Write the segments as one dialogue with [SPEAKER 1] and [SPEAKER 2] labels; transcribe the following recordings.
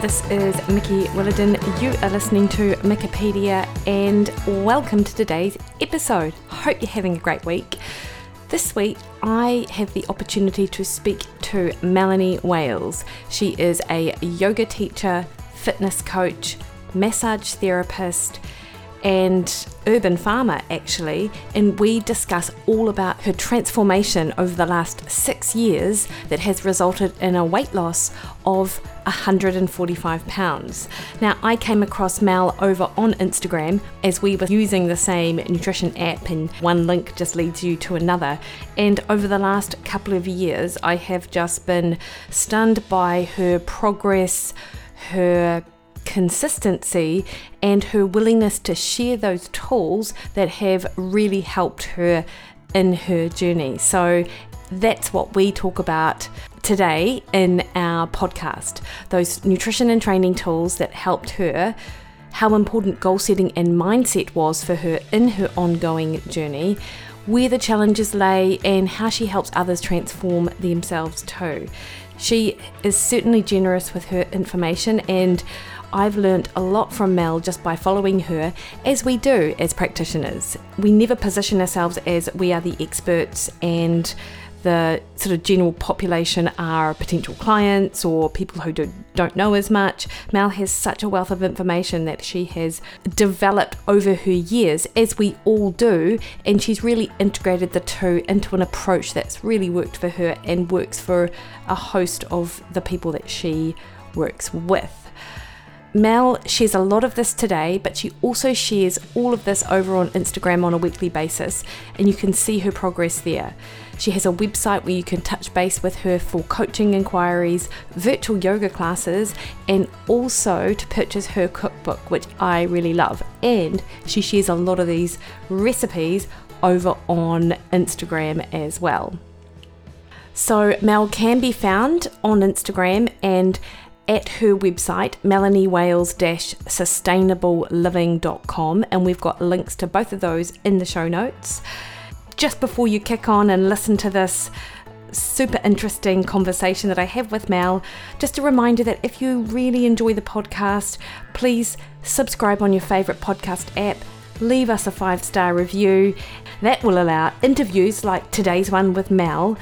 [SPEAKER 1] this is Mikki Williden. You are listening to Mikkipedia, and welcome to today's episode. Hope you're having a great week. This week, I have the opportunity to speak to Melanie Wales. She is a yoga teacher, fitness coach, massage therapist, and urban farmer actually, and we discuss all about her transformation over the last six years that has resulted in a weight loss of 145 pounds. Now, I came across Mel over on Instagram as we were using the same nutrition app, and one link just leads you to another. And over the last couple of years, I have just been stunned by her progress, her consistency and her willingness to share those tools that have really helped her in her journey. So that's what we talk about today in our podcast those nutrition and training tools that helped her. How important goal setting and mindset was for her in her ongoing journey, where the challenges lay, and how she helps others transform themselves too. She is certainly generous with her information, and I've learned a lot from Mel just by following her, as we do as practitioners. We never position ourselves as we are the experts and the sort of general population are potential clients or people who do, not know as much. Mel has such a wealth of information that she has developed over her years, as we all do, and she's really integrated the two into an approach that's really worked for her and works for a host of the people that she works with. Mel shares a lot of this today, but she also shares all of this over on Instagram on a weekly basis, and you can see her progress there. She has a website where you can touch base with her for coaching inquiries, virtual yoga classes, and also to purchase her cookbook, which I really love. And she shares a lot of these recipes over on Instagram as well. So, Mel can be found on Instagram and at her website, melaniewales-sustainableliving.com, and we've got links to both of those in the show notes. Just before you kick on and listen to this super interesting conversation that I have with Mel, just a reminder that if you really enjoy the podcast, please subscribe on your favourite podcast app, leave us a five star review. That will allow interviews like today's one with Mel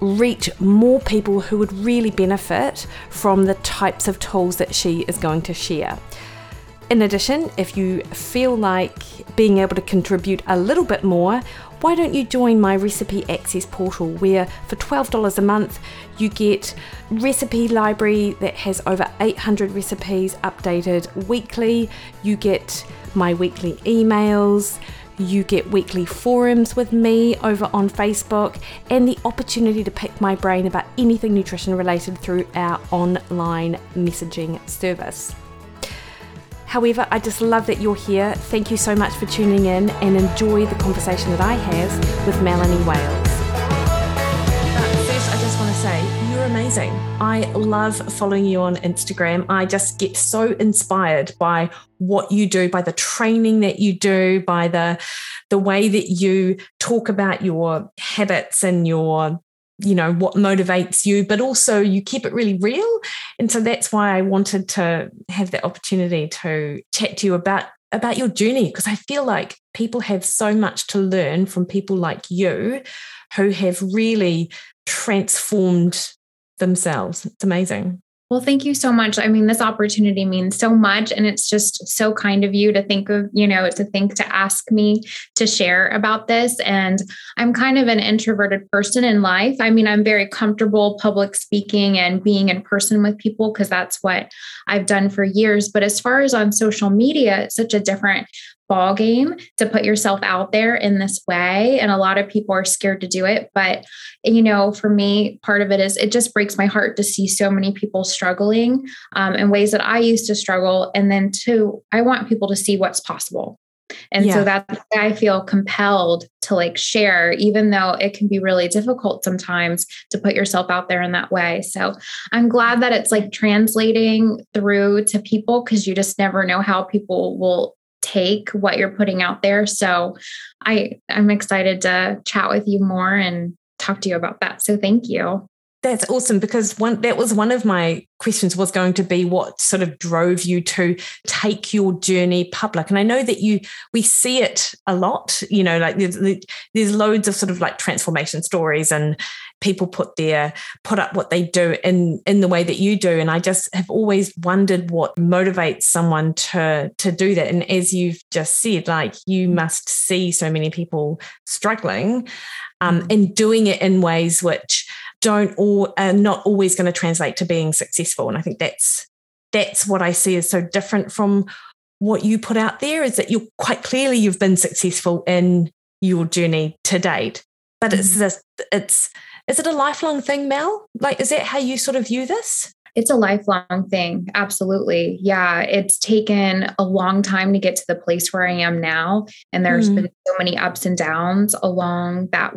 [SPEAKER 1] reach more people who would really benefit from the types of tools that she is going to share. In addition, if you feel like being able to contribute a little bit more, why don't you join my recipe access portal where for $12 a month you get recipe library that has over 800 recipes updated weekly, you get my weekly emails, you get weekly forums with me over on Facebook and the opportunity to pick my brain about anything nutrition related through our online messaging service. However, I just love that you're here. Thank you so much for tuning in and enjoy the conversation that I have with Melanie Wales. Amazing. I love following you on Instagram. I just get so inspired by what you do, by the training that you do, by the the way that you talk about your habits and your you know what motivates you but also you keep it really real and so that's why i wanted to have the opportunity to chat to you about about your journey because i feel like people have so much to learn from people like you who have really transformed themselves. It's amazing.
[SPEAKER 2] Well, thank you so much. I mean, this opportunity means so much. And it's just so kind of you to think of, you know, to think to ask me to share about this. And I'm kind of an introverted person in life. I mean, I'm very comfortable public speaking and being in person with people because that's what I've done for years. But as far as on social media, it's such a different ball game to put yourself out there in this way and a lot of people are scared to do it but you know for me part of it is it just breaks my heart to see so many people struggling um, in ways that i used to struggle and then two i want people to see what's possible And yeah. so that's why I feel compelled to like share, even though it can be really difficult sometimes to put yourself out there in that way. So I'm glad that it's like translating through to people because you just never know how people will take what you're putting out there. So I I'm excited to chat with you more and talk to you about that. So thank you.
[SPEAKER 1] That's awesome because one that was one of my questions was going to be what sort of drove you to take your journey public and I know that you we see it a lot you know like there's there's loads of sort of like transformation stories and people put their put up what they do in in the way that you do and I just have always wondered what motivates someone to to do that and as you've just said like you must see so many people struggling um, mm. and doing it in ways which don't all are not always going to translate to being successful. And I think that's that's what I see as so different from what you put out there is that you're quite clearly you've been successful in your journey to date. But it's mm-hmm. this it's is it a lifelong thing, Mel? Like, is that how you sort of view this?
[SPEAKER 2] It's a lifelong thing. Absolutely. Yeah. It's taken a long time to get to the place where I am now. And there's mm. been so many ups and downs along that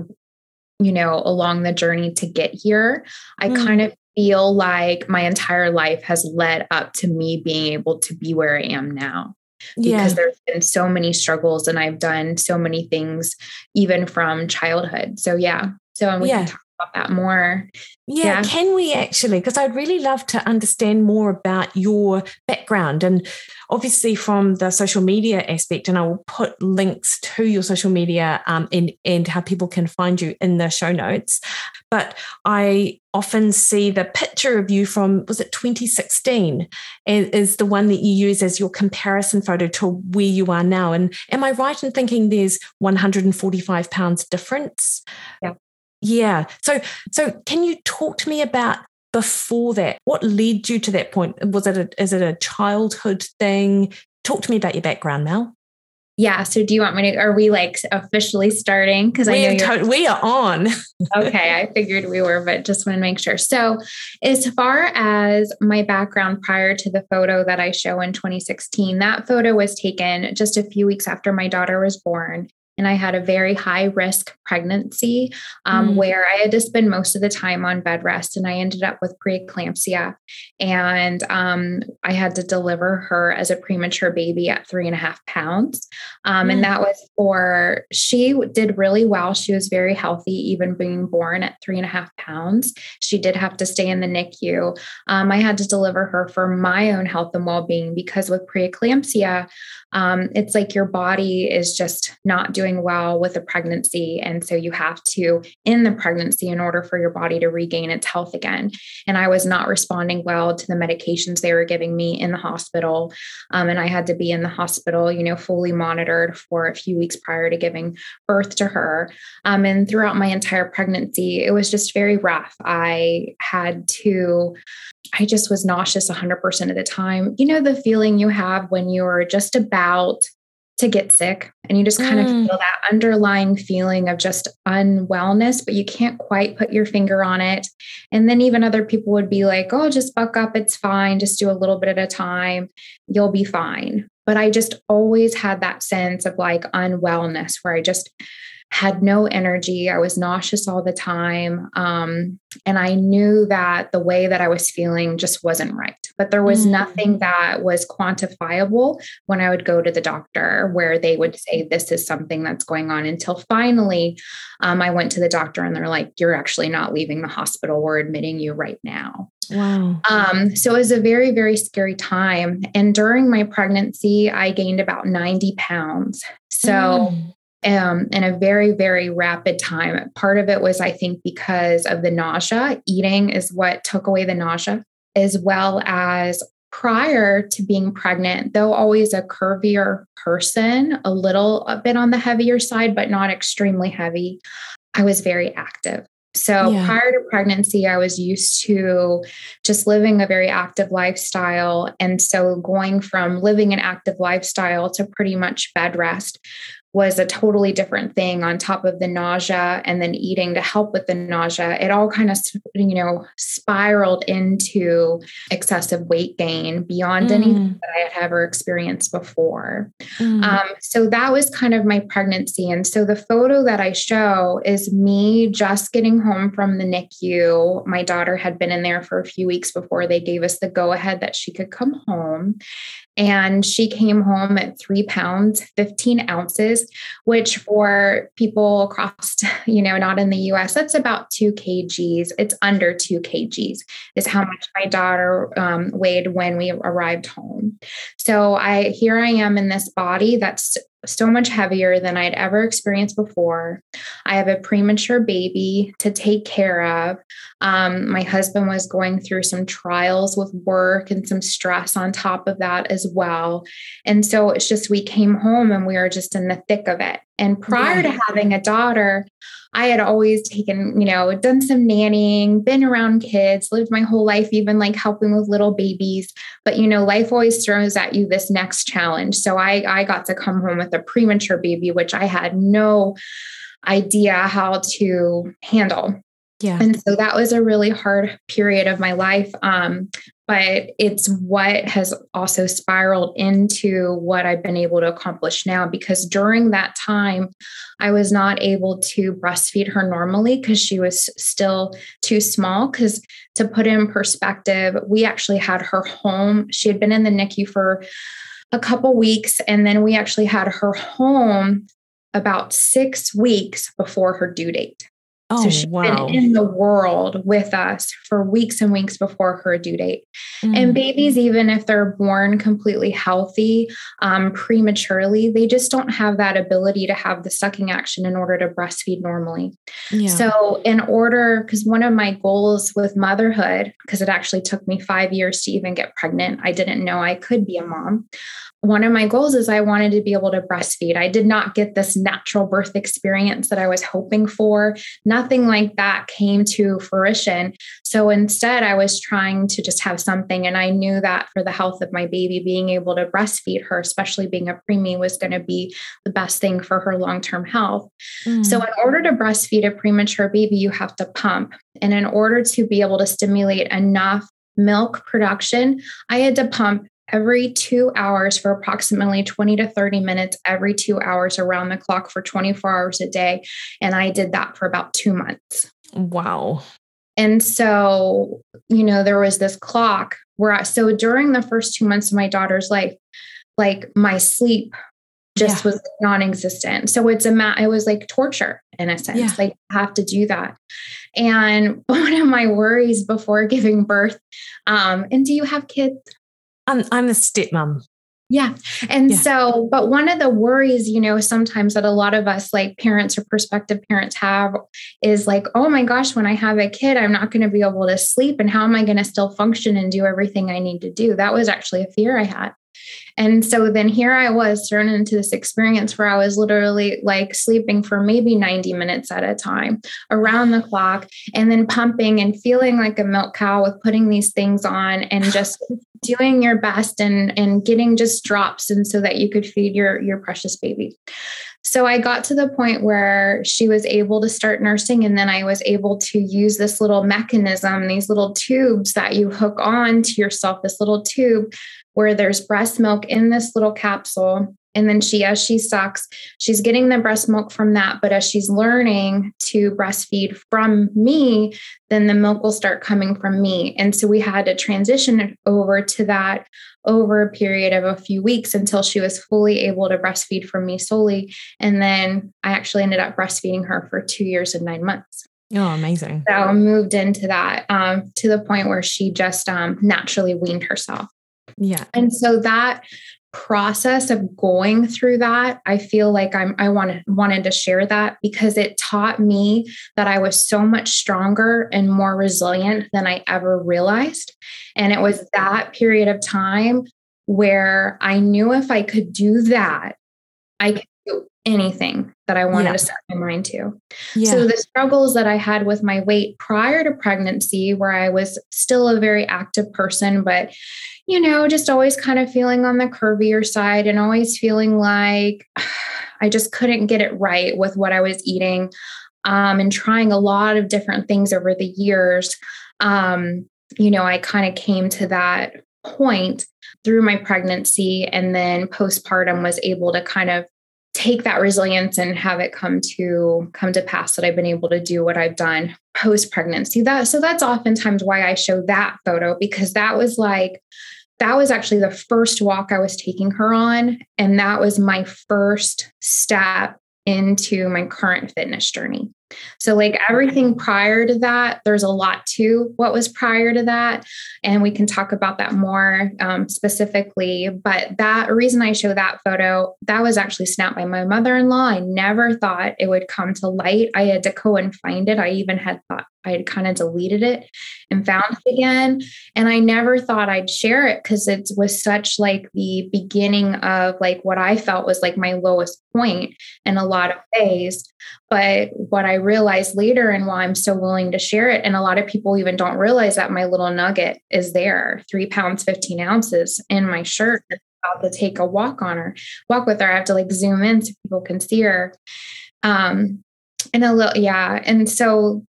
[SPEAKER 2] you know, along the journey to get here, I mm. kind of feel like my entire life has led up to me being able to be where I am now. Because yeah. there's been so many struggles and I've done so many things, even from childhood. So, yeah. So, we yeah. can talk that more.
[SPEAKER 1] Yeah, yeah. can we actually? Because I'd really love to understand more about your background and obviously from the social media aspect. And I will put links to your social media um, and, and how people can find you in the show notes. But I often see the picture of you from, was it 2016, is the one that you use as your comparison photo to where you are now. And am I right in thinking there's 145 pounds difference?
[SPEAKER 2] Yeah.
[SPEAKER 1] Yeah. So so can you talk to me about before that? What led you to that point? Was it a, is it a childhood thing? Talk to me about your background, Mel.
[SPEAKER 2] Yeah. So do you want me to, are we like officially starting? Because I know
[SPEAKER 1] to- we are on.
[SPEAKER 2] okay. I figured we were, but just want to make sure. So as far as my background prior to the photo that I show in 2016, that photo was taken just a few weeks after my daughter was born and I had a very high risk pregnancy um, mm. where I had to spend most of the time on bed rest, and I ended up with preeclampsia. And um, I had to deliver her as a premature baby at three and a half pounds. Um, mm. And that was for, she did really well. She was very healthy, even being born at three and a half pounds. She did have to stay in the NICU. Um, I had to deliver her for my own health and well being because with preeclampsia, um, it's like your body is just not doing well with a pregnancy. And so you have to, in the pregnancy, in order for your body to regain its health again. And I was not responding well to the medications they were giving me in the hospital. Um, and I had to be in the hospital, you know, fully monitored for a few weeks prior to giving birth to her. Um, and throughout my entire pregnancy, it was just very rough. I had to I just was nauseous 100% of the time. You know, the feeling you have when you're just about to get sick and you just kind mm. of feel that underlying feeling of just unwellness, but you can't quite put your finger on it. And then even other people would be like, oh, just buck up. It's fine. Just do a little bit at a time. You'll be fine. But I just always had that sense of like unwellness where I just, had no energy. I was nauseous all the time. Um, and I knew that the way that I was feeling just wasn't right. But there was mm. nothing that was quantifiable when I would go to the doctor where they would say, This is something that's going on. Until finally, um, I went to the doctor and they're like, You're actually not leaving the hospital. We're admitting you right now.
[SPEAKER 1] Wow.
[SPEAKER 2] Um, so it was a very, very scary time. And during my pregnancy, I gained about 90 pounds. So mm um, in a very, very rapid time. Part of it was, I think, because of the nausea. Eating is what took away the nausea, as well as prior to being pregnant, though always a curvier person, a little a bit on the heavier side, but not extremely heavy. I was very active. So yeah. prior to pregnancy, I was used to just living a very active lifestyle. And so going from living an active lifestyle to pretty much bed rest was a totally different thing on top of the nausea and then eating to help with the nausea. It all kind of you know spiraled into excessive weight gain beyond mm. anything that i had ever experienced before. Mm. um, so that was kind of my pregnancy. And so the photo that i show is me just getting home from the nicu my daughter had been in there for a few weeks before they gave us the go ahead that she could come home and she came home at three pounds, 15 ounces, which for people across, you know, not in the US, that's about two kgs. It's under two kgs, is how much my daughter um, weighed when we arrived home. So I here I am in this body that's so much heavier than I'd ever experienced before. I have a premature baby to take care of. Um, my husband was going through some trials with work and some stress on top of that as well. And so it's just we came home and we were just in the thick of it. And prior yeah. to having a daughter, I had always taken, you know, done some nannying, been around kids, lived my whole life, even like helping with little babies. But, you know, life always throws at you this next challenge. So I, I got to come home with a premature baby, which I had no idea how to handle.
[SPEAKER 1] Yeah.
[SPEAKER 2] And so that was a really hard period of my life. Um, but it's what has also spiraled into what I've been able to accomplish now. Because during that time, I was not able to breastfeed her normally because she was still too small. Because to put in perspective, we actually had her home. She had been in the NICU for a couple weeks, and then we actually had her home about six weeks before her due date.
[SPEAKER 1] Oh, so she's wow.
[SPEAKER 2] been in the world with us for weeks and weeks before her due date. Mm. And babies, even if they're born completely healthy um, prematurely, they just don't have that ability to have the sucking action in order to breastfeed normally. Yeah. So, in order, because one of my goals with motherhood, because it actually took me five years to even get pregnant, I didn't know I could be a mom one of my goals is I wanted to be able to breastfeed. I did not get this natural birth experience that I was hoping for. Nothing like that came to fruition. So instead, I was trying to just have something. And I knew that for the health of my baby, being able to breastfeed her, especially being a preemie, was going to be the best thing for her long term health. Mm. So, in order to breastfeed a premature baby, you have to pump. And in order to be able to stimulate enough milk production, I had to pump every two hours for approximately 20 to 30 minutes every two hours around the clock for 24 hours a day. And I did that for about two months.
[SPEAKER 1] Wow.
[SPEAKER 2] And so, you know, there was this clock where I, so during the first two months of my daughter's life, like my sleep just yeah. was non-existent. So it's a ma- it was like torture in a sense. Yeah. Like I have to do that. And one of my worries before giving birth, um, and do you have kids?
[SPEAKER 1] I'm I'm a stepmom.
[SPEAKER 2] Yeah. And yeah. so, but one of the worries, you know, sometimes that a lot of us, like parents or prospective parents, have is like, oh my gosh, when I have a kid, I'm not going to be able to sleep. And how am I going to still function and do everything I need to do? That was actually a fear I had. And so then here I was thrown into this experience where I was literally like sleeping for maybe 90 minutes at a time around the clock and then pumping and feeling like a milk cow with putting these things on and just doing your best and and getting just drops and so that you could feed your your precious baby. So I got to the point where she was able to start nursing, and then I was able to use this little mechanism, these little tubes that you hook on to yourself, this little tube where there's breast milk in this little capsule. And then she, as she sucks, she's getting the breast milk from that. But as she's learning to breastfeed from me, then the milk will start coming from me. And so we had to transition over to that over a period of a few weeks until she was fully able to breastfeed from me solely. And then I actually ended up breastfeeding her for two years and nine months.
[SPEAKER 1] Oh, amazing.
[SPEAKER 2] So I moved into that um, to the point where she just um, naturally weaned herself.
[SPEAKER 1] Yeah.
[SPEAKER 2] And so that process of going through that, I feel like I'm I wanted wanted to share that because it taught me that I was so much stronger and more resilient than I ever realized. And it was that period of time where I knew if I could do that, I could do anything that I wanted yeah. to set my mind to. Yeah. So the struggles that I had with my weight prior to pregnancy, where I was still a very active person, but you know, just always kind of feeling on the curvier side and always feeling like I just couldn't get it right with what I was eating. Um, and trying a lot of different things over the years. Um, you know, I kind of came to that point through my pregnancy and then postpartum was able to kind of take that resilience and have it come to come to pass that I've been able to do what I've done post pregnancy. That so that's oftentimes why I show that photo because that was like that was actually the first walk I was taking her on and that was my first step into my current fitness journey. So, like everything prior to that, there's a lot to what was prior to that. And we can talk about that more um, specifically. But that reason I show that photo, that was actually snapped by my mother in law. I never thought it would come to light. I had to go and find it. I even had thought I had kind of deleted it and found it again. And I never thought I'd share it because it was such like the beginning of like what I felt was like my lowest point in a lot of ways. But what I realized later and why I'm so willing to share it, and a lot of people even don't realize that my little nugget is there three pounds, 15 ounces in my shirt. About to take a walk on her, walk with her. I have to like zoom in so people can see her. Um, and a little, yeah. And so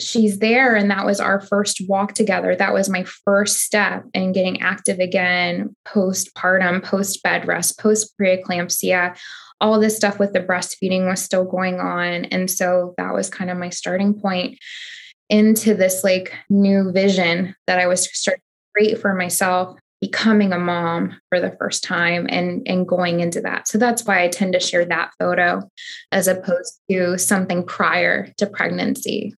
[SPEAKER 2] she's there and that was our first walk together. That was my first step in getting active again postpartum post bed rest post preeclampsia all this stuff with the breastfeeding was still going on and so that was kind of my starting point into this like new vision that i was starting to create for myself becoming a mom for the first time and and going into that. So that's why i tend to share that photo as opposed to something prior to pregnancy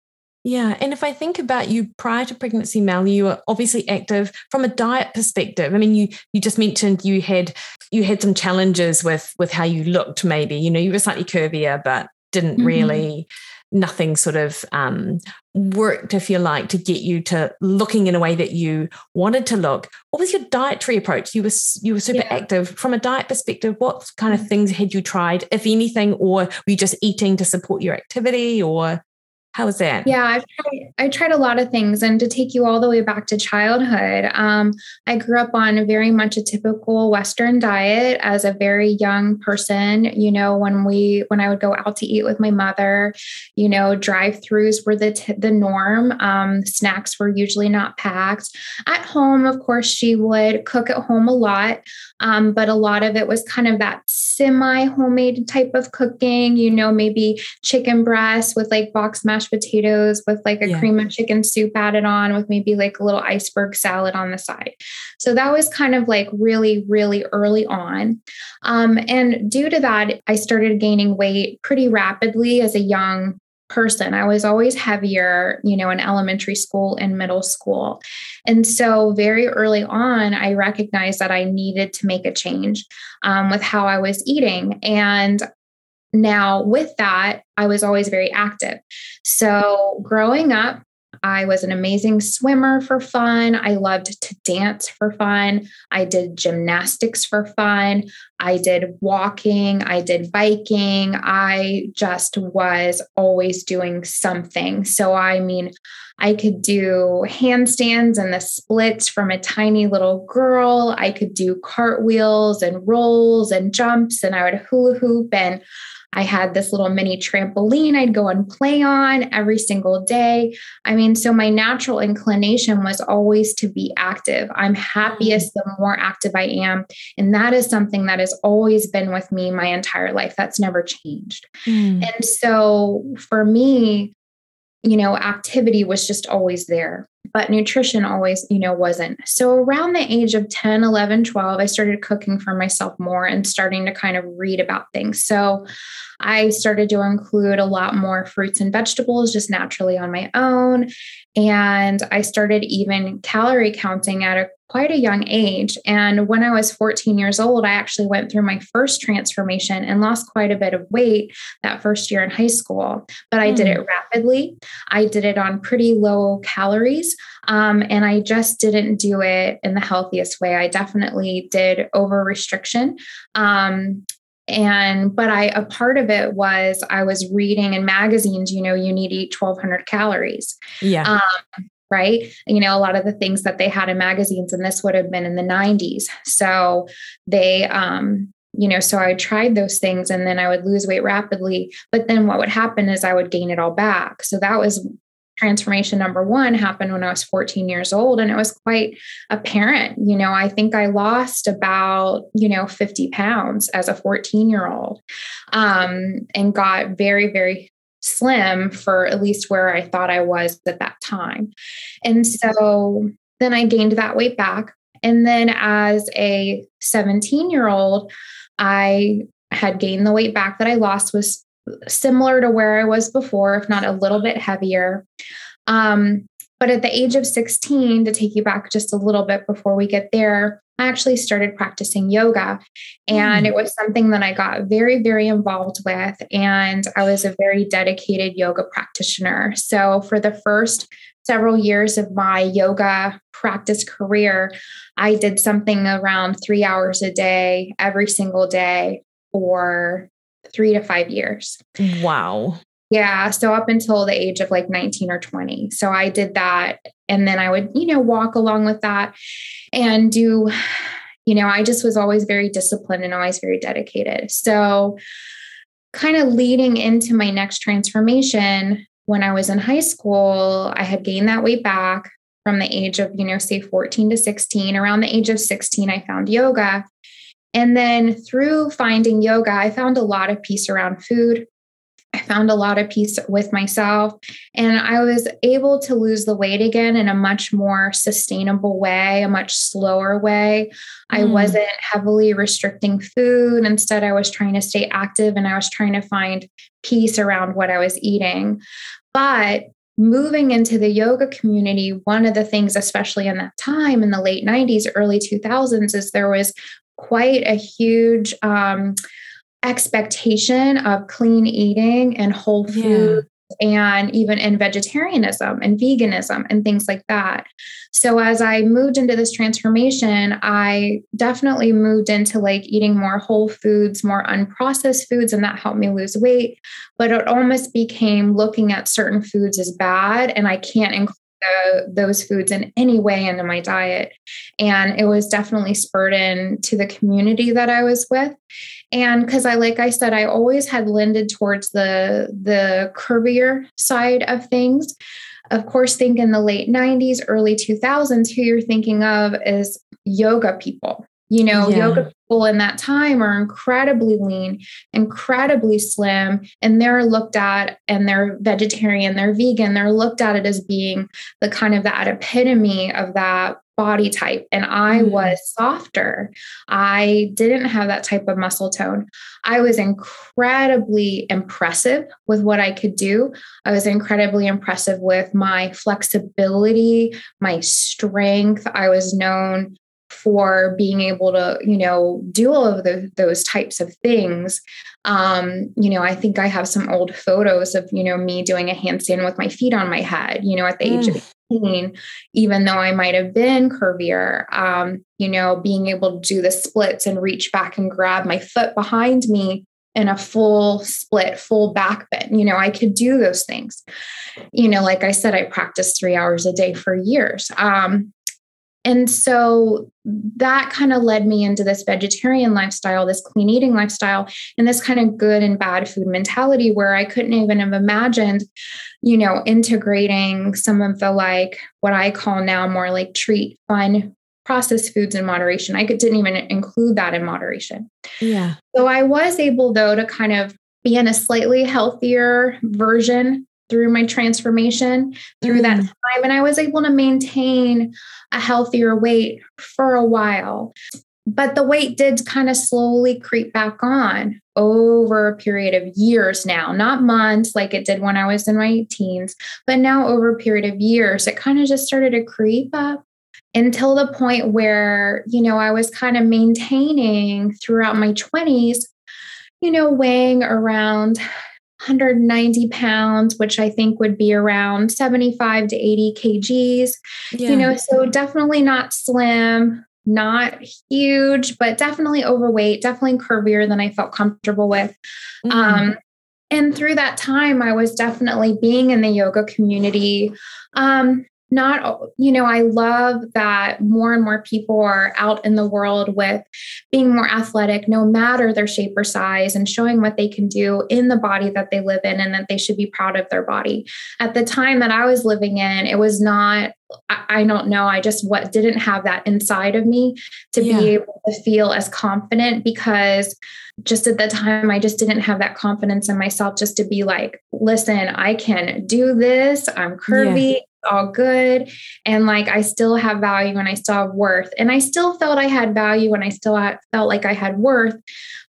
[SPEAKER 1] yeah. And if I think about you prior to pregnancy, Mel, you were obviously active from a diet perspective. I mean, you you just mentioned you had you had some challenges with with how you looked, maybe. You know, you were slightly curvier, but didn't mm-hmm. really nothing sort of um, worked, if you like, to get you to looking in a way that you wanted to look. What was your dietary approach? You were you were super yeah. active from a diet perspective. What kind of mm. things had you tried, if anything, or were you just eating to support your activity, or how was that?
[SPEAKER 2] Yeah, I've tried, I tried a lot of things. And to take you all the way back to childhood, um, I grew up on very much a typical Western diet as a very young person. You know, when we when I would go out to eat with my mother, you know, drive-throughs were the t- the norm. Um, snacks were usually not packed. At home, of course, she would cook at home a lot, um, but a lot of it was kind of that semi homemade type of cooking. You know, maybe chicken breast with like box mashed potatoes with like a yeah. cream of chicken soup added on with maybe like a little iceberg salad on the side. So that was kind of like really, really early on. Um, and due to that, I started gaining weight pretty rapidly as a young person. I was always heavier, you know, in elementary school and middle school. And so, very early on, I recognized that I needed to make a change um, with how I was eating. And now, with that, I was always very active. So, growing up, I was an amazing swimmer for fun. I loved to dance for fun. I did gymnastics for fun. I did walking. I did biking. I just was always doing something. So, I mean, I could do handstands and the splits from a tiny little girl. I could do cartwheels and rolls and jumps, and I would hula hoop. And I had this little mini trampoline I'd go and play on every single day. I mean, so my natural inclination was always to be active. I'm happiest the more active I am. And that is something that has always been with me my entire life. That's never changed. Mm. And so for me, you know, activity was just always there, but nutrition always, you know, wasn't. So around the age of 10, 11, 12, I started cooking for myself more and starting to kind of read about things. So I started to include a lot more fruits and vegetables just naturally on my own. And I started even calorie counting at a quite a young age. And when I was 14 years old, I actually went through my first transformation and lost quite a bit of weight that first year in high school. But I mm. did it hmm. rapidly, I did it on pretty low calories. Um, and I just didn't do it in the healthiest way. I definitely did over restriction. Um, and but i a part of it was i was reading in magazines you know you need to eat 1200 calories.
[SPEAKER 1] Yeah. Um,
[SPEAKER 2] right? You know a lot of the things that they had in magazines and this would have been in the 90s so they um you know so i tried those things and then i would lose weight rapidly. But then what would happen is i would gain it all back. So that was transformation number one happened when I was 14 years old. And it was quite apparent. You know, I think I lost about, you know, 50 pounds as a 14 year old um, and got very, very slim for at least where I thought I was at that time. And so then I gained that weight back. And then as a 17 year old, I had gained the weight back that I lost was similar to where I was before, if not a little bit heavier. Um, but at the age of 16, to take you back just a little bit before we get there, I actually started practicing yoga. And mm. it was something that I got very, very involved with. And I was a very dedicated yoga practitioner. So for the first several years of my yoga practice career, I did something around three hours a day, every single day for three to five years.
[SPEAKER 1] Wow.
[SPEAKER 2] Yeah. So up until the age of like 19 or 20. So I did that. And then I would, you know, walk along with that and do, you know, I just was always very disciplined and always very dedicated. So, kind of leading into my next transformation, when I was in high school, I had gained that weight back from the age of, you know, say 14 to 16. Around the age of 16, I found yoga. And then through finding yoga, I found a lot of peace around food. I found a lot of peace with myself, and I was able to lose the weight again in a much more sustainable way, a much slower way. Mm. I wasn't heavily restricting food. Instead, I was trying to stay active and I was trying to find peace around what I was eating. But moving into the yoga community, one of the things, especially in that time in the late 90s, early 2000s, is there was quite a huge um, expectation of clean eating and whole food. Yeah. And even in vegetarianism and veganism and things like that. So, as I moved into this transformation, I definitely moved into like eating more whole foods, more unprocessed foods, and that helped me lose weight. But it almost became looking at certain foods as bad, and I can't include the, those foods in any way into my diet. And it was definitely spurred in to the community that I was with. And because I, like I said, I always had lended towards the the curvier side of things. Of course, think in the late 90s, early 2000s, who you're thinking of is yoga people. You know, yeah. yoga people in that time are incredibly lean, incredibly slim, and they're looked at and they're vegetarian, they're vegan, they're looked at it as being the kind of that epitome of that body type and I mm. was softer. I didn't have that type of muscle tone. I was incredibly impressive with what I could do. I was incredibly impressive with my flexibility, my strength. I was known for being able to, you know, do all of the, those types of things. Um, you know, I think I have some old photos of, you know, me doing a handstand with my feet on my head, you know, at the mm. age of mm. 18, even though I might have been curvier, um, you know, being able to do the splits and reach back and grab my foot behind me in a full split, full back bend. You know, I could do those things. You know, like I said, I practiced three hours a day for years. Um, and so that kind of led me into this vegetarian lifestyle, this clean eating lifestyle, and this kind of good and bad food mentality where I couldn't even have imagined, you know, integrating some of the like what I call now more like treat, fun, processed foods in moderation. I didn't even include that in moderation.
[SPEAKER 1] Yeah.
[SPEAKER 2] So I was able, though, to kind of be in a slightly healthier version through my transformation through mm. that time. And I was able to maintain a healthier weight for a while. But the weight did kind of slowly creep back on over a period of years now, not months like it did when I was in my teens, but now over a period of years, it kind of just started to creep up until the point where, you know, I was kind of maintaining throughout my 20s, you know, weighing around 190 pounds, which I think would be around 75 to 80 kgs. Yeah. You know, so definitely not slim, not huge, but definitely overweight, definitely curvier than I felt comfortable with. Mm. Um, and through that time, I was definitely being in the yoga community. Um, not you know i love that more and more people are out in the world with being more athletic no matter their shape or size and showing what they can do in the body that they live in and that they should be proud of their body at the time that i was living in it was not I don't know. I just what didn't have that inside of me to yeah. be able to feel as confident because just at the time I just didn't have that confidence in myself just to be like, listen, I can do this. I'm curvy. Yeah all good and like I still have value and I still have worth. And I still felt I had value and I still had, felt like I had worth,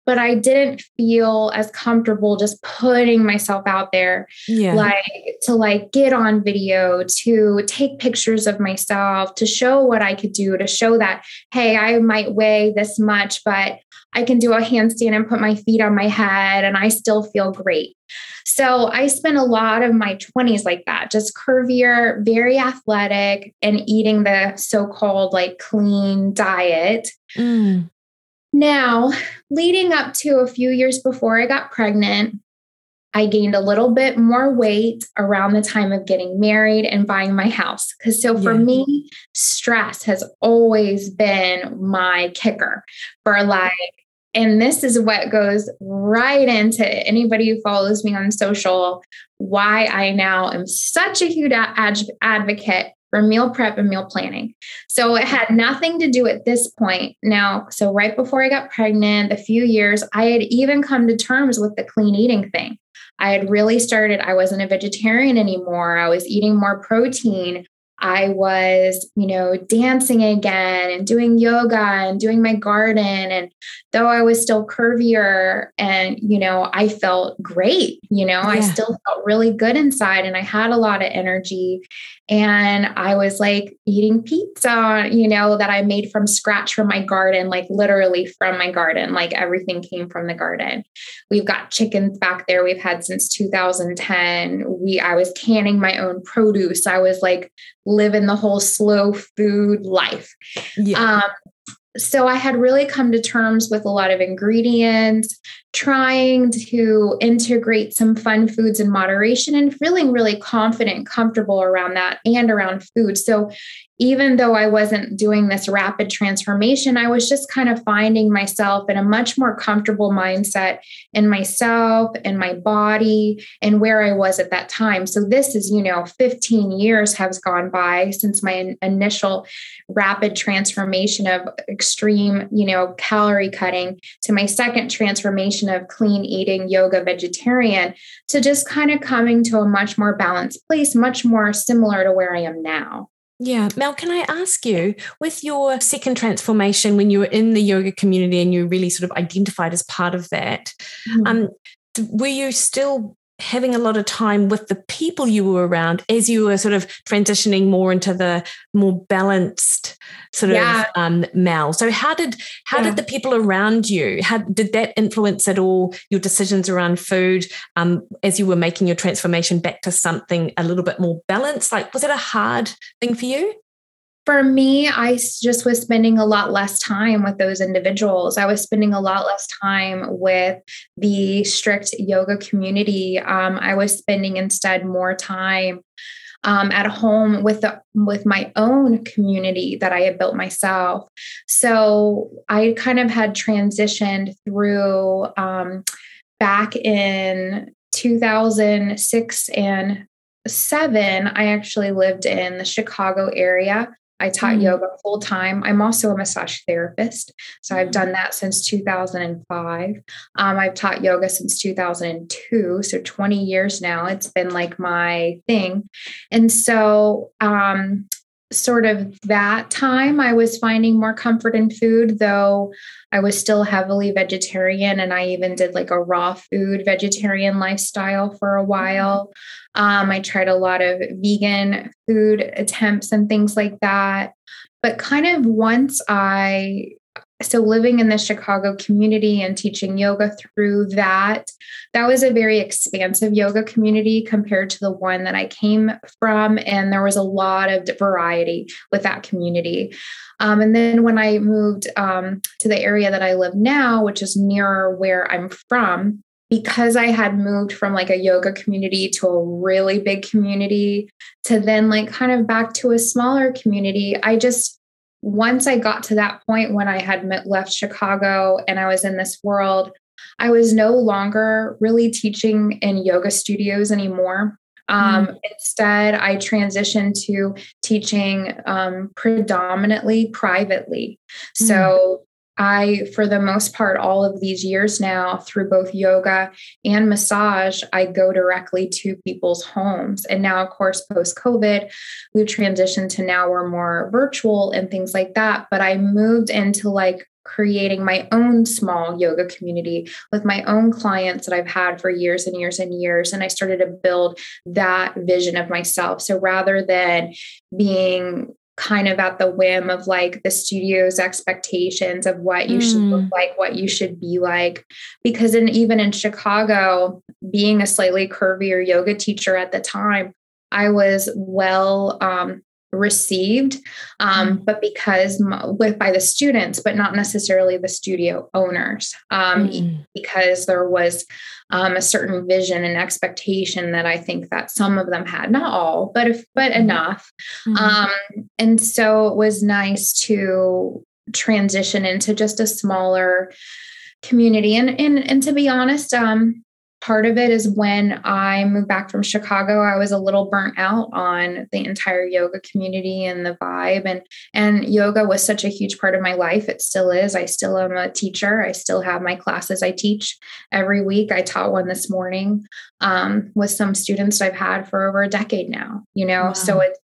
[SPEAKER 2] but I didn't feel as comfortable just putting myself out there yeah. like to like get on video, to take pictures of myself, to show what I could do, to show that hey, I might weigh this much, but I can do a handstand and put my feet on my head and I still feel great. So I spent a lot of my 20s like that, just curvier, very athletic, and eating the so called like clean diet. Mm. Now, leading up to a few years before I got pregnant, I gained a little bit more weight around the time of getting married and buying my house. Because so for yeah. me, stress has always been my kicker for like and this is what goes right into anybody who follows me on social why I now am such a huge ad- advocate for meal prep and meal planning. So it had nothing to do at this point. Now, so right before I got pregnant, a few years, I had even come to terms with the clean eating thing. I had really started, I wasn't a vegetarian anymore. I was eating more protein. I was, you know, dancing again and doing yoga and doing my garden. And though I was still curvier and, you know, I felt great, you know, yeah. I still felt really good inside and I had a lot of energy. And I was like eating pizza, you know, that I made from scratch from my garden, like literally from my garden, like everything came from the garden. We've got chickens back there we've had since 2010. We I was canning my own produce. I was like living the whole slow food life. Yeah. Um, so I had really come to terms with a lot of ingredients, trying to integrate some fun foods in moderation and feeling really confident, comfortable around that and around food. So even though I wasn't doing this rapid transformation, I was just kind of finding myself in a much more comfortable mindset in myself and my body and where I was at that time. So, this is, you know, 15 years has gone by since my initial rapid transformation of extreme, you know, calorie cutting to my second transformation of clean eating, yoga, vegetarian to just kind of coming to a much more balanced place, much more similar to where I am now.
[SPEAKER 1] Yeah. Mel, can I ask you, with your second transformation, when you were in the yoga community and you really sort of identified as part of that, mm-hmm. um, were you still having a lot of time with the people you were around as you were sort of transitioning more into the more balanced sort yeah. of um, Mel. So how did how yeah. did the people around you how did that influence at all your decisions around food um, as you were making your transformation back to something a little bit more balanced? Like was it a hard thing for you?
[SPEAKER 2] For me, I just was spending a lot less time with those individuals. I was spending a lot less time with the strict yoga community. Um, I was spending instead more time um, at home with the, with my own community that I had built myself. So I kind of had transitioned through um, back in 2006 and seven. I actually lived in the Chicago area I taught mm yoga full time. I'm also a massage therapist. So I've done that since 2005. Um, I've taught yoga since 2002. So 20 years now. It's been like my thing. And so, um, sort of that time, I was finding more comfort in food, though I was still heavily vegetarian. And I even did like a raw food vegetarian lifestyle for a mm-hmm. while. Um, I tried a lot of vegan food attempts and things like that. But kind of once I so living in the Chicago community and teaching yoga through that, that was a very expansive yoga community compared to the one that I came from. And there was a lot of variety with that community. Um, and then when I moved um, to the area that I live now, which is nearer where I'm from, because I had moved from like a yoga community to a really big community to then like kind of back to a smaller community, I just once I got to that point when I had left Chicago and I was in this world, I was no longer really teaching in yoga studios anymore. Um, mm. Instead, I transitioned to teaching um, predominantly privately. Mm. So I, for the most part, all of these years now, through both yoga and massage, I go directly to people's homes. And now, of course, post COVID, we've transitioned to now we're more virtual and things like that. But I moved into like creating my own small yoga community with my own clients that I've had for years and years and years. And I started to build that vision of myself. So rather than being kind of at the whim of like the studio's expectations of what you mm. should look mm. like, what you should be like. Because in even in Chicago, being a slightly curvier yoga teacher at the time, I was well um, received um, mm. but because with by the students but not necessarily the studio owners um, mm. because there was um, a certain vision and expectation that i think that some of them had not all but if but mm. enough mm. and so it was nice to transition into just a smaller community and and, and to be honest um part of it is when I moved back from Chicago, I was a little burnt out on the entire yoga community and the vibe. And and yoga was such a huge part of my life. It still is. I still am a teacher. I still have my classes I teach every week. I taught one this morning um, with some students I've had for over a decade now. You know, wow. so it's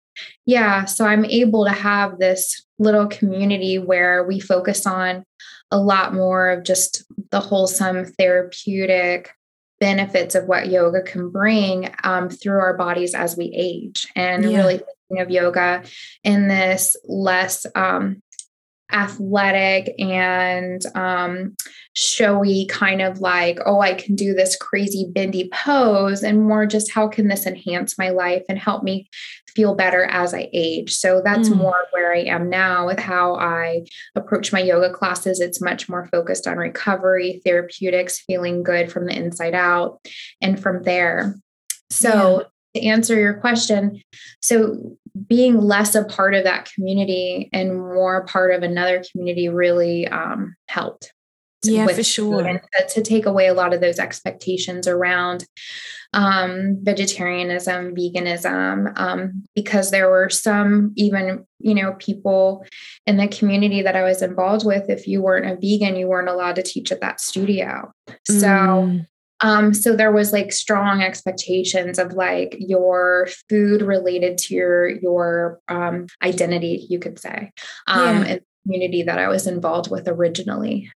[SPEAKER 2] yeah. So I'm able to have this little community where we focus on a lot more of just the wholesome therapeutic benefits of what yoga can bring um, through our bodies as we age and yeah. really thinking of yoga in this less um, athletic and um, showy kind of like, oh, I can do this crazy bendy pose, and more just how can this enhance my life and help me feel better as I age. So that's mm. more where I am now with how I approach my yoga classes. It's much more focused on recovery, therapeutics, feeling good from the inside out, and from there. So, yeah. to answer your question, so being less a part of that community and more part of another community really um, helped.
[SPEAKER 1] Yeah, for sure. And
[SPEAKER 2] to take away a lot of those expectations around um, vegetarianism, veganism, um, because there were some even, you know, people in the community that I was involved with. If you weren't a vegan, you weren't allowed to teach at that studio. So, mm. um, so there was like strong expectations of like your food related to your your um, identity, you could say, um, yeah. in the community that I was involved with originally.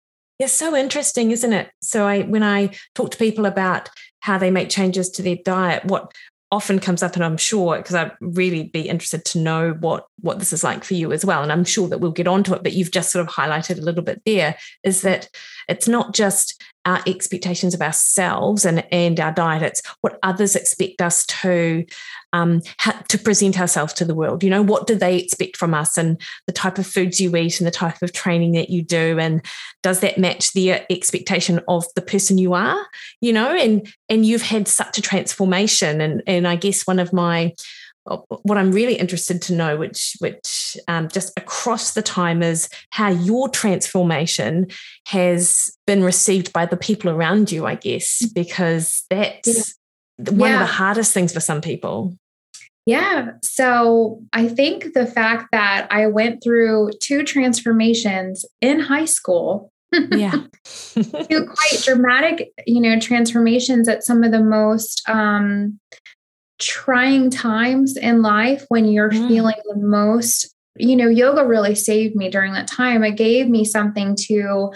[SPEAKER 1] Yeah, so interesting, isn't it? So I when I talk to people about how they make changes to their diet, what often comes up and i'm sure because i'd really be interested to know what what this is like for you as well and i'm sure that we'll get onto it but you've just sort of highlighted a little bit there is that it's not just our expectations of ourselves and and our diet. It's what others expect us to um, to present ourselves to the world. You know what do they expect from us? And the type of foods you eat and the type of training that you do. And does that match the expectation of the person you are? You know and and you've had such a transformation. And and i guess one of my what I'm really interested to know, which which um, just across the time, is how your transformation has been received by the people around you. I guess mm. because that's yeah. one yeah. of the hardest things for some people.
[SPEAKER 2] Yeah. So I think the fact that I went through two transformations in high school.
[SPEAKER 1] yeah.
[SPEAKER 2] two quite dramatic, you know, transformations at some of the most um trying times in life when you're mm. feeling the most you know yoga really saved me during that time it gave me something to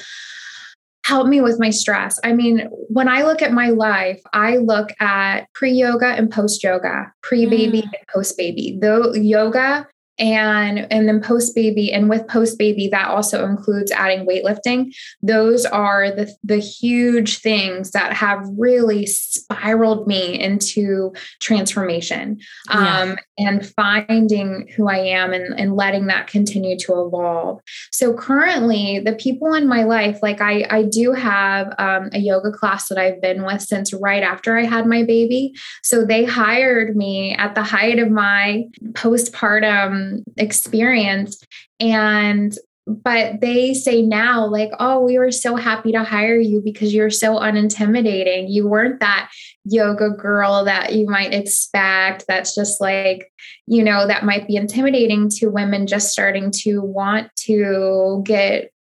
[SPEAKER 2] help me with my stress i mean when i look at my life i look at pre yoga and post yoga pre baby mm. and post baby though yoga and and then post baby and with post baby that also includes adding weightlifting. Those are the the huge things that have really spiraled me into transformation yeah. um, and finding who i am and, and letting that continue to evolve. So currently the people in my life like i i do have um, a yoga class that i've been with since right after i had my baby. So they hired me at the height of my postpartum Um, experience. And but they say now like oh we were so happy to hire you because you're so unintimidating. You weren't that yoga girl that you might expect that's just like you know that might be intimidating to women just starting to want to get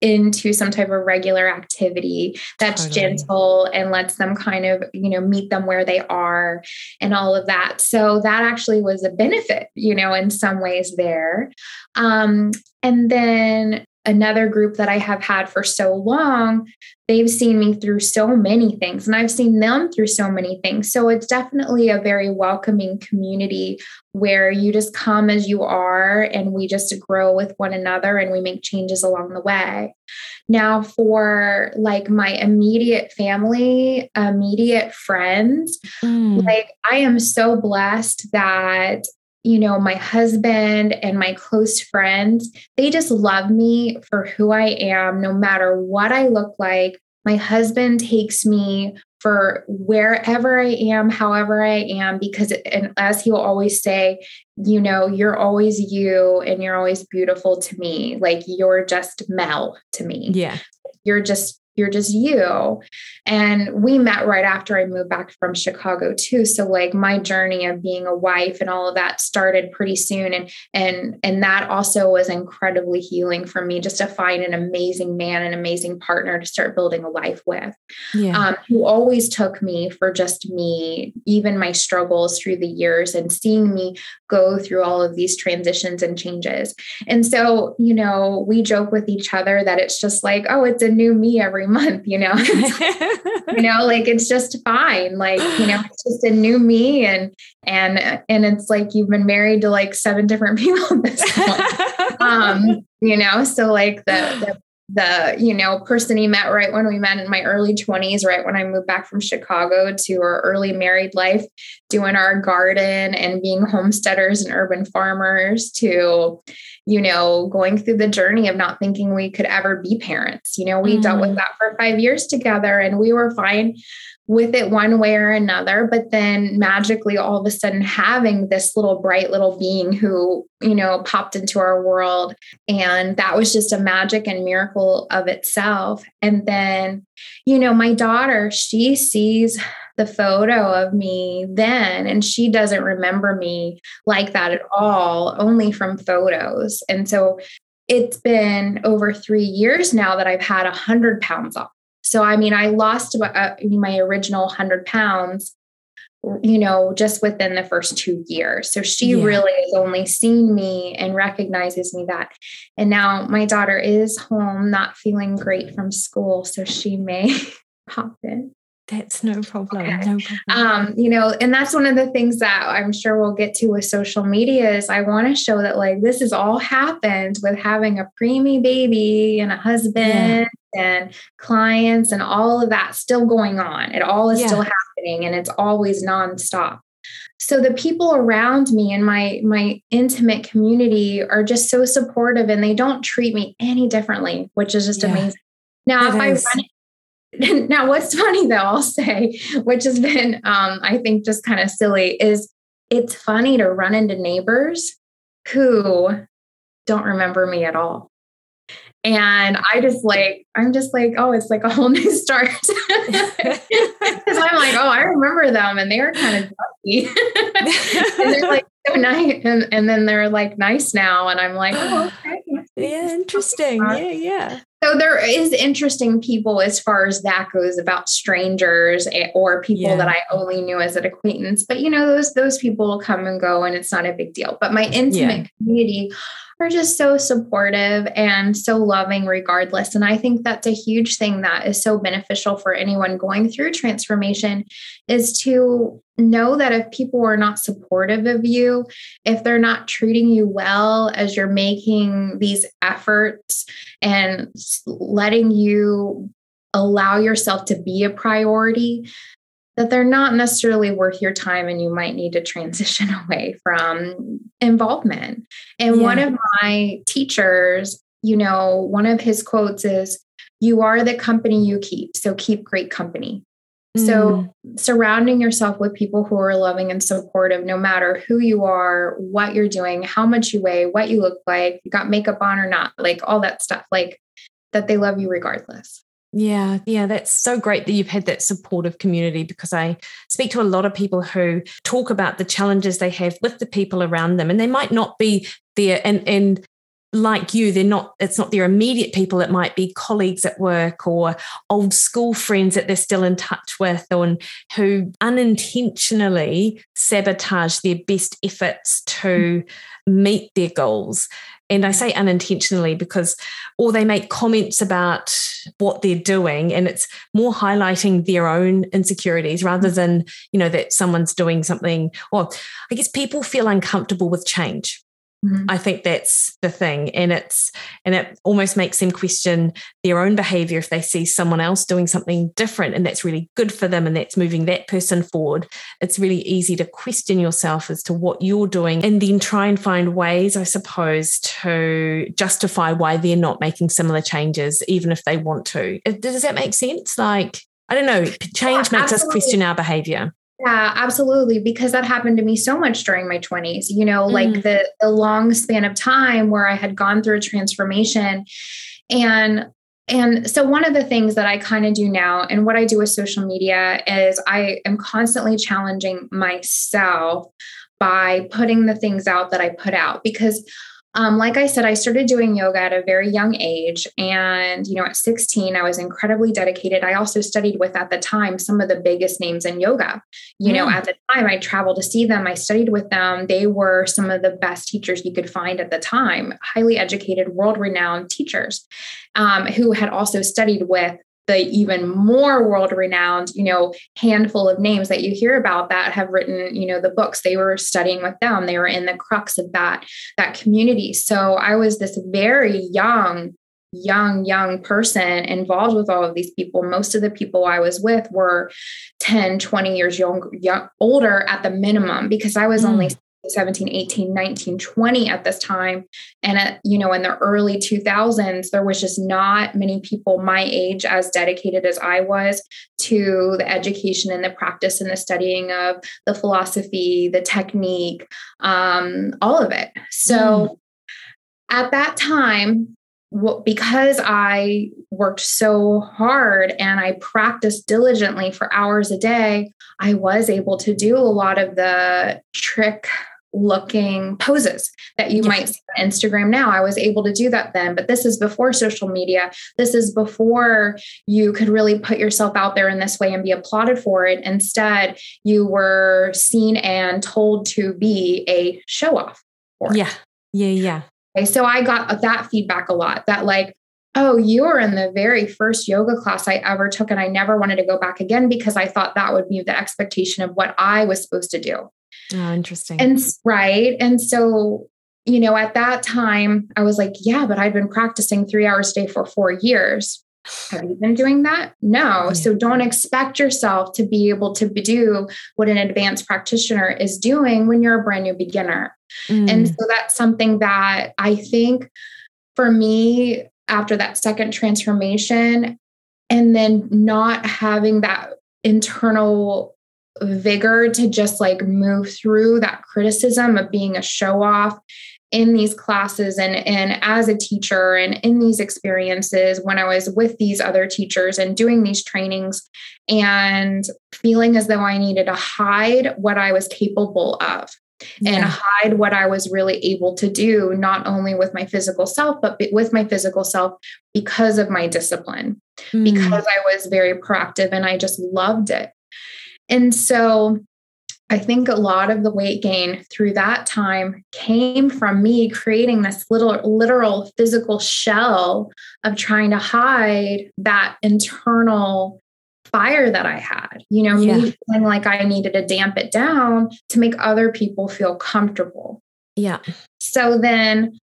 [SPEAKER 2] into some type of regular activity that's totally. gentle and lets them kind of you know meet them where they are and all of that so that actually was a benefit you know in some ways there um, and then another group that I have had for so long, they've seen me through so many things and I've seen them through so many things. So it's definitely a very welcoming community where you just come as you are and we just grow with one another and we make changes along the way. Now, for like my immediate family, immediate friends, mm. like I am so blessed that you know, my husband and my close friends, they just love me for who I am, no matter what I look like. My husband takes me for wherever I am, however I am, because, and as he will always say, you know, you're always you and you're always beautiful to me. Like you're just Mel to me.
[SPEAKER 1] Yeah.
[SPEAKER 2] You're just you're just you. And we met right after I moved back from Chicago too. So like my journey of being a wife and all of that started pretty soon. And and and that also was incredibly healing for me just to find an amazing man, an amazing partner to start building a life with. Yeah. Um, who always took me for just me, even my struggles through the years and seeing me go through all of these transitions and changes. And so, you know, we joke with each other that it's just like, oh, it's a new me every month, you know. you know, like it's just fine. Like, you know, it's just a new me and and and it's like you've been married to like seven different people this point. um, you know, so like the the the you know person he met right when we met in my early 20s right when i moved back from chicago to our early married life doing our garden and being homesteaders and urban farmers to you know going through the journey of not thinking we could ever be parents you know we mm. dealt with mm. that for 5 years together and we were fine with it one way or another but then magically all of a sudden having this little bright little being who you know popped into our world and that was just a magic and miracle of itself and then you know my daughter she sees the photo of me then and she doesn't remember me like that at all only from photos and so it's been over three years now that I've had a hundred pounds off. So, I mean, I lost uh, my original 100 pounds, you know, just within the first two years. So she yeah. really has only seen me and recognizes me that. And now my daughter is home, not feeling great from school. So she may pop in.
[SPEAKER 1] That's no problem. Okay. No problem.
[SPEAKER 2] Um, you know, and that's one of the things that I'm sure we'll get to with social media is I want to show that like this has all happened with having a preemie baby and a husband yeah and clients and all of that still going on. It all is yeah. still happening and it's always nonstop. So the people around me and my my intimate community are just so supportive and they don't treat me any differently, which is just yeah. amazing. Now, it if is. I run now what's funny though, I'll say, which has been um, I think just kind of silly, is it's funny to run into neighbors who don't remember me at all. And I just like, I'm just like, oh, it's like a whole new start. Because I'm like, oh, I remember them and they were kind of dusty. and they're like so nice. And, and then they're like nice now. And I'm like, oh, okay.
[SPEAKER 1] Yeah, interesting. Yeah, yeah.
[SPEAKER 2] So there is interesting people as far as that goes about strangers eh, or people yeah. that I only knew as an acquaintance. But you know, those those people come and go and it's not a big deal. But my intimate yeah. community are just so supportive and so loving regardless. And I think that's a huge thing that is so beneficial for anyone going through transformation is to know that if people are not supportive of you, if they're not treating you well as you're making these efforts and letting you allow yourself to be a priority, that they're not necessarily worth your time and you might need to transition away from involvement. And yeah. one of my teachers, you know, one of his quotes is, You are the company you keep. So keep great company. Mm. So, surrounding yourself with people who are loving and supportive, no matter who you are, what you're doing, how much you weigh, what you look like, you got makeup on or not, like all that stuff, like that they love you regardless.
[SPEAKER 1] Yeah, yeah, that's so great that you've had that supportive community because I speak to a lot of people who talk about the challenges they have with the people around them and they might not be there and and like you they're not it's not their immediate people it might be colleagues at work or old school friends that they're still in touch with or who unintentionally sabotage their best efforts to meet their goals and I say unintentionally because, or they make comments about what they're doing and it's more highlighting their own insecurities rather mm. than, you know, that someone's doing something, or I guess people feel uncomfortable with change. Mm-hmm. I think that's the thing. And it's and it almost makes them question their own behavior if they see someone else doing something different and that's really good for them and that's moving that person forward. It's really easy to question yourself as to what you're doing and then try and find ways, I suppose, to justify why they're not making similar changes, even if they want to. Does that make sense? Like I don't know, change yeah, makes us question our behavior.
[SPEAKER 2] Yeah, absolutely. Because that happened to me so much during my 20s, you know, mm. like the, the long span of time where I had gone through a transformation. And and so one of the things that I kind of do now and what I do with social media is I am constantly challenging myself by putting the things out that I put out because um, like I said, I started doing yoga at a very young age. And, you know, at 16, I was incredibly dedicated. I also studied with, at the time, some of the biggest names in yoga. You mm. know, at the time, I traveled to see them, I studied with them. They were some of the best teachers you could find at the time, highly educated, world renowned teachers um, who had also studied with the even more world renowned, you know, handful of names that you hear about that have written, you know, the books they were studying with them. They were in the crux of that that community. So I was this very young young young person involved with all of these people most of the people i was with were 10 20 years young, young older at the minimum because i was mm. only 17 18 19 20 at this time and at, you know in the early 2000s there was just not many people my age as dedicated as i was to the education and the practice and the studying of the philosophy the technique um, all of it so mm. at that time because I worked so hard and I practiced diligently for hours a day, I was able to do a lot of the trick looking poses that you might see on Instagram now. I was able to do that then, but this is before social media. This is before you could really put yourself out there in this way and be applauded for it. Instead, you were seen and told to be a show off.
[SPEAKER 1] Yeah. Yeah. Yeah.
[SPEAKER 2] Okay, so I got that feedback a lot that, like, oh, you were in the very first yoga class I ever took, and I never wanted to go back again because I thought that would be the expectation of what I was supposed to do.
[SPEAKER 1] Oh, interesting.
[SPEAKER 2] And right. And so, you know, at that time, I was like, yeah, but I've been practicing three hours a day for four years. Have you been doing that? No. Yeah. So don't expect yourself to be able to do what an advanced practitioner is doing when you're a brand new beginner. Mm. And so that's something that I think for me, after that second transformation, and then not having that internal vigor to just like move through that criticism of being a show off in these classes and and as a teacher and in these experiences when I was with these other teachers and doing these trainings and feeling as though I needed to hide what I was capable of yeah. and hide what I was really able to do, not only with my physical self, but with my physical self because of my discipline, mm. because I was very proactive and I just loved it. And so I think a lot of the weight gain through that time came from me creating this little literal physical shell of trying to hide that internal fire that I had. You know, yeah. me feeling like I needed to damp it down to make other people feel comfortable.
[SPEAKER 1] Yeah.
[SPEAKER 2] So then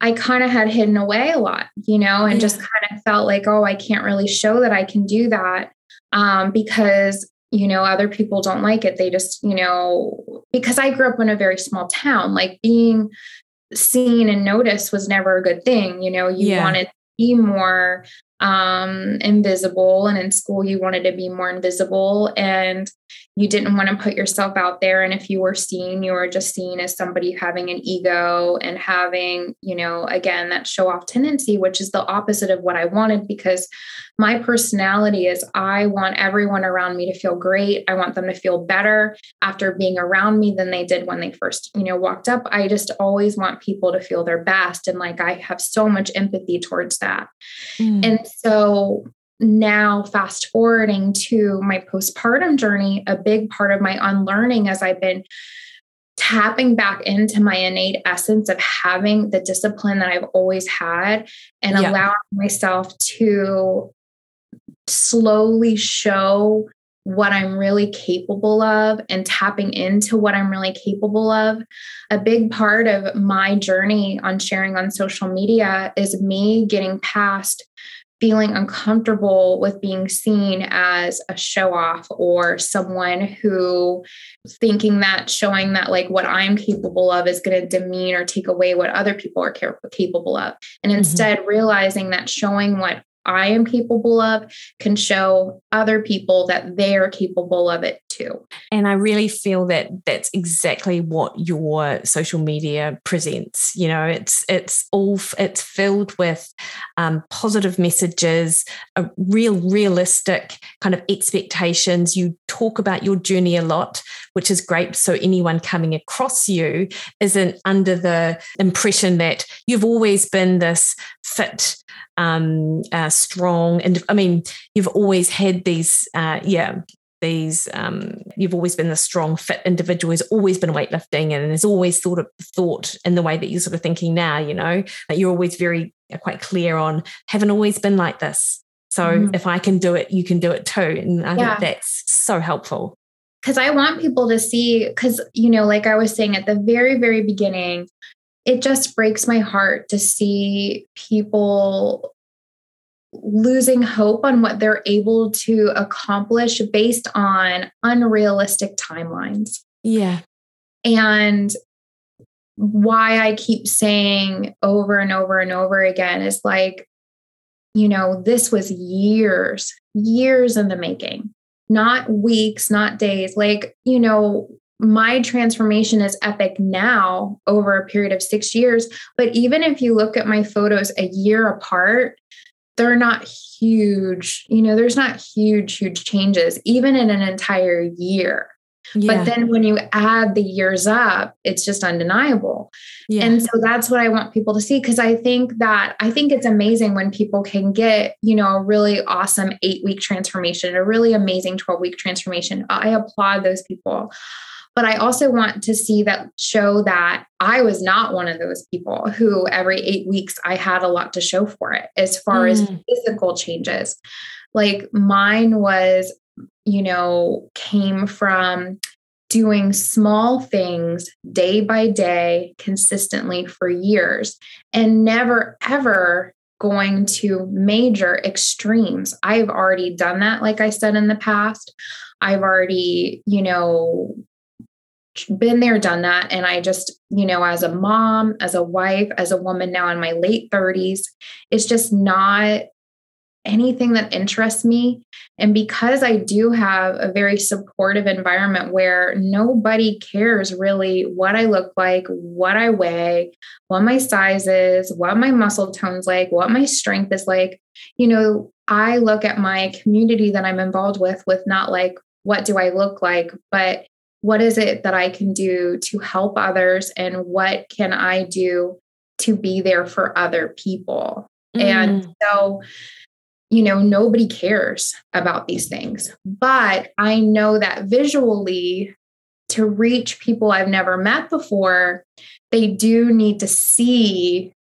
[SPEAKER 2] I kind of had hidden away a lot, you know, and yeah. just kind of felt like, oh, I can't really show that I can do that um, because you know other people don't like it they just you know because i grew up in a very small town like being seen and noticed was never a good thing you know you yeah. wanted to be more um invisible and in school you wanted to be more invisible and you didn't want to put yourself out there and if you were seen you were just seen as somebody having an ego and having you know again that show off tendency which is the opposite of what i wanted because my personality is i want everyone around me to feel great i want them to feel better after being around me than they did when they first you know walked up i just always want people to feel their best and like i have so much empathy towards that mm. and so now fast forwarding to my postpartum journey a big part of my unlearning as i've been tapping back into my innate essence of having the discipline that i've always had and yeah. allowing myself to slowly show what I'm really capable of and tapping into what I'm really capable of. A big part of my journey on sharing on social media is me getting past feeling uncomfortable with being seen as a show off or someone who thinking that showing that like what I'm capable of is going to demean or take away what other people are capable of. And mm-hmm. instead mm-hmm. realizing that showing what I am capable of can show other people that they are capable of it too.
[SPEAKER 1] And I really feel that that's exactly what your social media presents. You know, it's it's all it's filled with um, positive messages, a real realistic kind of expectations. You talk about your journey a lot, which is great. So anyone coming across you isn't under the impression that you've always been this fit um, uh, strong. And I mean, you've always had these, uh, yeah, these um, you've always been the strong fit individual who's always been weightlifting and has always thought of thought in the way that you're sort of thinking now you know that you're always very uh, quite clear on haven't always been like this so mm. if i can do it you can do it too and i yeah. think that's so helpful
[SPEAKER 2] because i want people to see because you know like i was saying at the very very beginning it just breaks my heart to see people losing hope on what they're able to accomplish based on unrealistic timelines.
[SPEAKER 1] Yeah.
[SPEAKER 2] And why I keep saying over and over and over again is like, you know, this was years, years in the making, not weeks, not days. Like, you know, my transformation is epic now over a period of six years. But even if you look at my photos a year apart, they're not huge. You know, there's not huge, huge changes, even in an entire year. Yeah. But then when you add the years up, it's just undeniable. Yeah. And so that's what I want people to see because I think that I think it's amazing when people can get, you know, a really awesome 8-week transformation, a really amazing 12-week transformation. I applaud those people. But I also want to see that show that I was not one of those people who every eight weeks I had a lot to show for it as far mm. as physical changes. Like mine was, you know, came from doing small things day by day consistently for years and never ever going to major extremes. I've already done that, like I said in the past. I've already, you know, been there, done that. And I just, you know, as a mom, as a wife, as a woman now in my late 30s, it's just not anything that interests me. And because I do have a very supportive environment where nobody cares really what I look like, what I weigh, what my size is, what my muscle tone's like, what my strength is like, you know, I look at my community that I'm involved with with not like, what do I look like, but what is it that I can do to help others and what can I do to be there for other people? Mm. And so, you know, nobody cares about these things. But I know that visually, to reach people I've never met before, they do need to see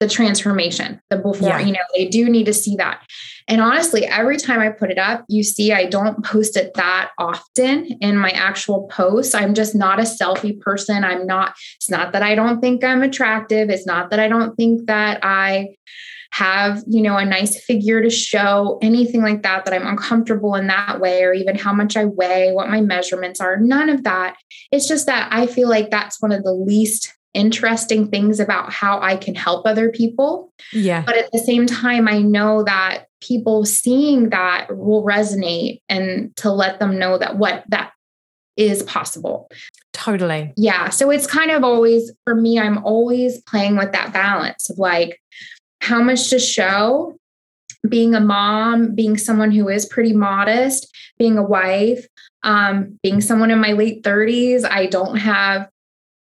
[SPEAKER 2] the transformation, the before, yeah. you know, they do need to see that. And honestly, every time I put it up, you see, I don't post it that often in my actual posts. I'm just not a selfie person. I'm not, it's not that I don't think I'm attractive. It's not that I don't think that I have, you know, a nice figure to show, anything like that, that I'm uncomfortable in that way, or even how much I weigh, what my measurements are. None of that. It's just that I feel like that's one of the least interesting things about how I can help other people.
[SPEAKER 1] Yeah.
[SPEAKER 2] But at the same time, I know that people seeing that will resonate and to let them know that what that is possible.
[SPEAKER 1] Totally.
[SPEAKER 2] Yeah. So it's kind of always, for me, I'm always playing with that balance of like how much to show, being a mom, being someone who is pretty modest, being a wife, um, being someone in my late 30s. I don't have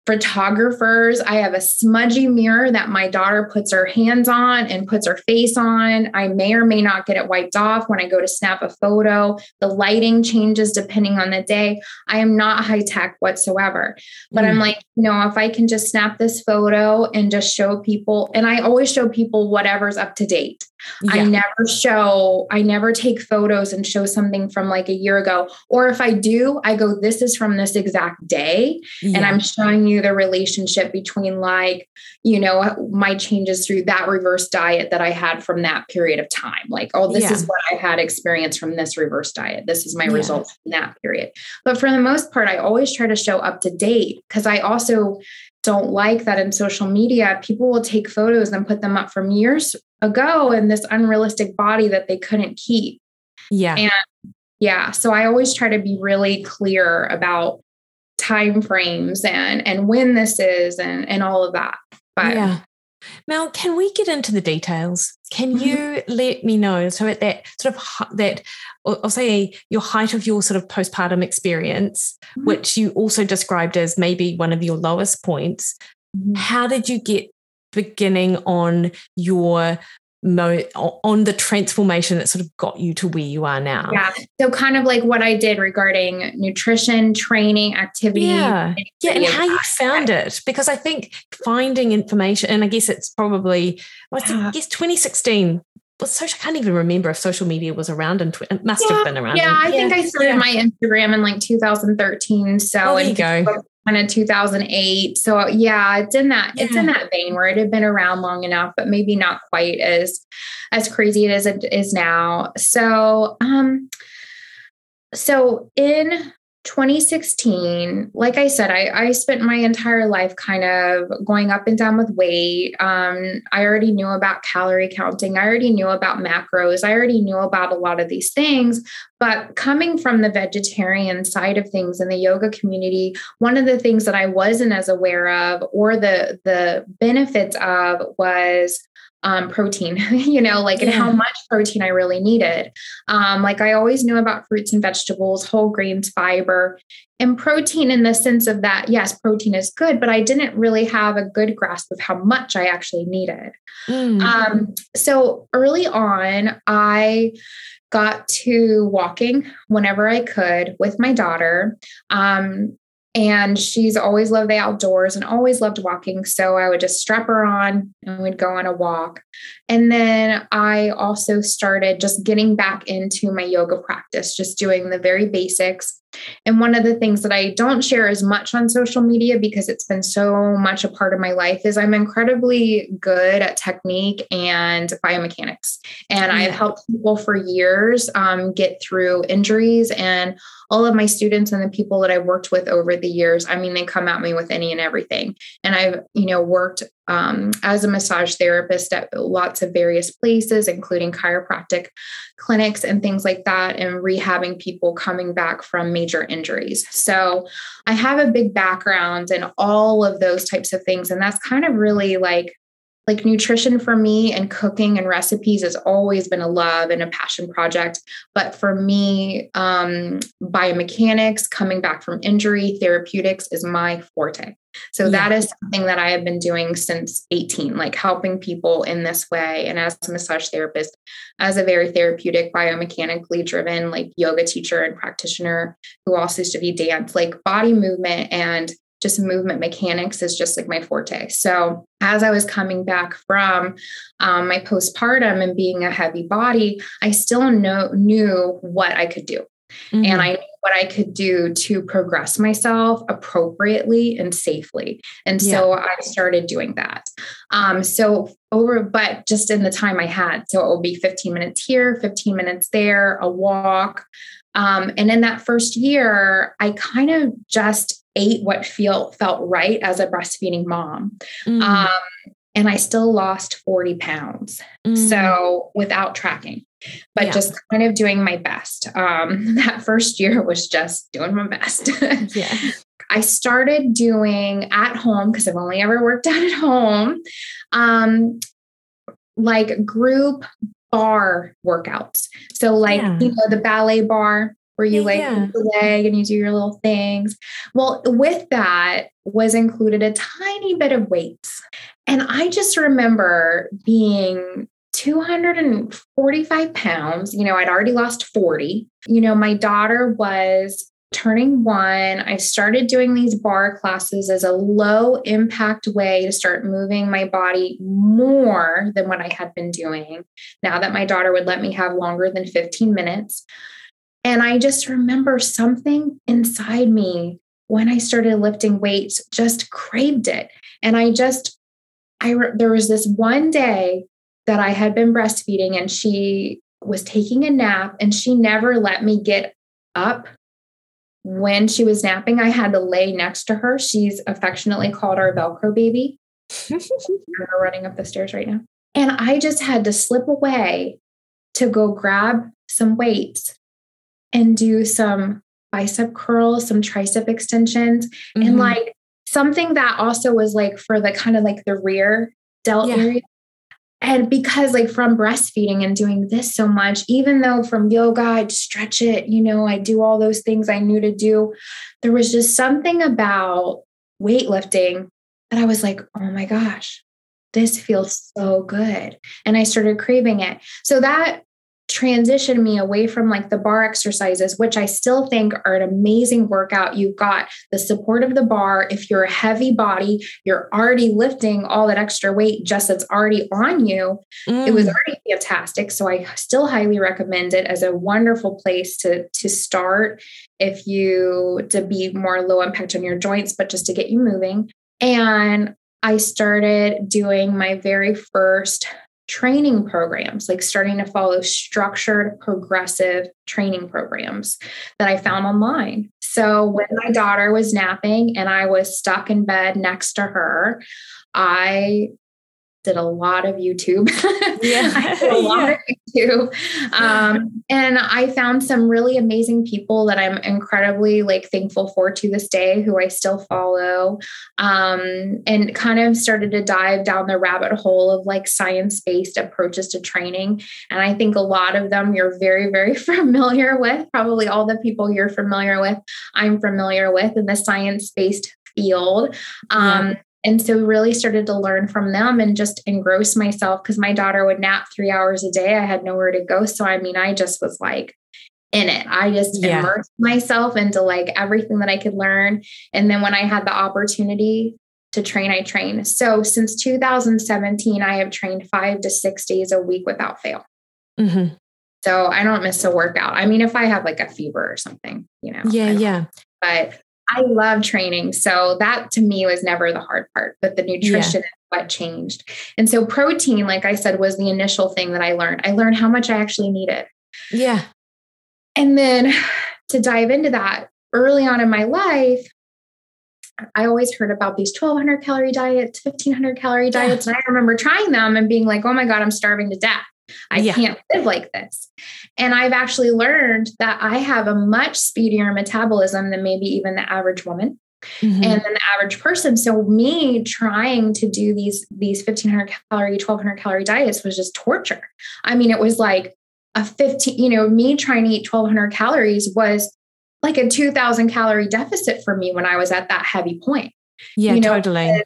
[SPEAKER 2] photographers. I have a smudgy mirror that my daughter puts her hands on and puts her face on. I may or may not get it wiped off when I go to snap a photo. The lighting changes depending on the day. I am not high tech whatsoever. But mm. I'm like, you know, if I can just snap this photo and just show people, and I always show people whatever's up to date. Yeah. I never show, I never take photos and show something from like a year ago. Or if I do, I go, this is from this exact day. Yeah. And I'm showing you the relationship between like, you know, uh, my changes through that reverse diet that I had from that period of time. Like, oh, this yeah. is what I had experience from this reverse diet. This is my results in that period. But for the most part, I always try to show up to date because I also don't like that in social media, people will take photos and put them up from years ago in this unrealistic body that they couldn't keep.
[SPEAKER 1] Yeah.
[SPEAKER 2] And yeah, so I always try to be really clear about time frames and and when this is and and all of that.
[SPEAKER 1] But yeah. Mel, can we get into the details? Can mm-hmm. you let me know? So at that sort of that, I'll say your height of your sort of postpartum experience, mm-hmm. which you also described as maybe one of your lowest points. Mm-hmm. How did you get beginning on your mo- on the transformation that sort of got you to where you are now.
[SPEAKER 2] Yeah. So kind of like what I did regarding nutrition, training, activity.
[SPEAKER 1] Yeah. Yeah. And how you found it. Because I think finding information, and I guess it's probably, well, yeah. I guess 2016 well, social, I can't even remember if social media was around and tw- it must
[SPEAKER 2] yeah,
[SPEAKER 1] have been around.
[SPEAKER 2] Yeah, I think I started yeah. my Instagram in like 2013. So
[SPEAKER 1] oh, there you go
[SPEAKER 2] kind of 2008. So yeah, it's in that yeah. it's in that vein where it had been around long enough, but maybe not quite as as crazy as it is now. So um so in 2016, like I said, I, I spent my entire life kind of going up and down with weight. Um, I already knew about calorie counting. I already knew about macros. I already knew about a lot of these things. But coming from the vegetarian side of things in the yoga community, one of the things that I wasn't as aware of or the the benefits of was um, protein, you know, like yeah. and how much protein I really needed. Um, like I always knew about fruits and vegetables, whole grains, fiber, and protein in the sense of that, yes, protein is good, but I didn't really have a good grasp of how much I actually needed. Mm. Um, so early on, I got to walking whenever I could with my daughter. Um, and she's always loved the outdoors and always loved walking. So I would just strap her on and we'd go on a walk. And then I also started just getting back into my yoga practice, just doing the very basics. And one of the things that I don't share as much on social media because it's been so much a part of my life is I'm incredibly good at technique and biomechanics. And yeah. I've helped people for years um, get through injuries and all of my students and the people that I've worked with over the years, I mean, they come at me with any and everything. And I've, you know, worked um, as a massage therapist at lots of various places, including chiropractic clinics and things like that, and rehabbing people coming back from major injuries. So I have a big background in all of those types of things. And that's kind of really like like nutrition for me and cooking and recipes has always been a love and a passion project. But for me, um, biomechanics, coming back from injury, therapeutics is my forte. So yeah. that is something that I have been doing since 18, like helping people in this way. And as a massage therapist, as a very therapeutic, biomechanically driven, like yoga teacher and practitioner who also studied dance, like body movement and just movement mechanics is just like my forte. So as I was coming back from um, my postpartum and being a heavy body, I still know knew what I could do. Mm-hmm. And I knew what I could do to progress myself appropriately and safely. And so yeah. I started doing that. Um, so over, but just in the time I had, so it will be 15 minutes here, 15 minutes there, a walk. Um, and in that first year, I kind of just ate what feel felt right as a breastfeeding mom. Mm. Um, and I still lost 40 pounds. Mm. So without tracking, but yeah. just kind of doing my best. Um, that first year was just doing my best. yeah. I started doing at home because I've only ever worked out at home, um, like group barre workouts. So, like, yeah. you know, the ballet barre, where you like yeah. the leg and you do your little things. Well, with that was included a tiny bit of weights. And I just remember being 245 pounds. You know, I'd already lost 40. You know, my daughter was turning one. I started doing these barre classes as a low impact way to start moving my body more than what I had been doing. Now that my daughter would let me have longer than 15 minutes. And I just remember something inside me when I started lifting weights just craved it. And I just, I, there was this one day that I had been breastfeeding and she was taking a nap and she never let me get up when she was napping. I had to lay next to her. She's affectionately called our Velcro baby. We're running up the stairs right now. And I just had to slip away to go grab some weights and do some bicep curls, some tricep extensions, mm-hmm. and like something that also was like for the kind of like the rear delt yeah. area. And because like from breastfeeding and doing this so much, even though from yoga I'd stretch it, you know, I do all those things I knew to do, there was just something about weightlifting that I was like, oh my gosh, this feels so good. And I started craving it. So that transition me away from like the barre exercises, which I still think are an amazing workout. You've got the support of the barre. If you're a heavy body, you're already lifting all that extra weight just that's already on you. Mm. It was mm. already fantastic. So I still highly recommend it as a wonderful place to, to start if you to be more low impact on your joints, but just to get you moving. And I started doing my very first training programs, like starting to follow structured, progressive training programs that I found online. So when my daughter was napping and I was stuck in bed next to her, I did a lot of YouTube. Yeah. I did a lot yeah. of YouTube. Um, and I found some really amazing people that I'm incredibly like thankful for to this day, who I still follow. Um, and kind of started to dive down the rabbit hole of like science-based approaches to training. And I think a lot of them you're very, very familiar with. Probably all the people you're familiar with, I'm familiar with in the science-based field. Um, yeah and so really started to learn from them and just engross myself because my daughter would nap three hours a day. I had nowhere to go. So, I mean, I just was like in it. I just yeah. immersed myself into like everything that I could learn. And then when I had the opportunity to train, I train. So, since 2017, I have trained five to six days a week without fail. Mm-hmm. So, I don't miss a workout. I mean, if I have like a fever or something, you know.
[SPEAKER 1] Yeah, yeah.
[SPEAKER 2] But I love training. So that to me was never the hard part, but the nutrition yeah. is what changed. And so protein, like I said, was the initial thing that I learned. I learned how much I actually needed.
[SPEAKER 1] Yeah.
[SPEAKER 2] And then to dive into that early on in my life, I always heard about these 1200 calorie diets, 1500 calorie diets. Yeah. And I remember trying them and being like, oh my God, I'm starving to death. I yeah. can't live like this. And I've actually learned that I have a much speedier metabolism than maybe even the average woman. Mm-hmm. and then the average person so me trying to do these these 1500 calorie 1200 calorie diets was just torture i mean it was like a 15 you know me trying to eat 1200 calories was like a 2000 calorie deficit for me when i was at that heavy point
[SPEAKER 1] yeah
[SPEAKER 2] you know,
[SPEAKER 1] totally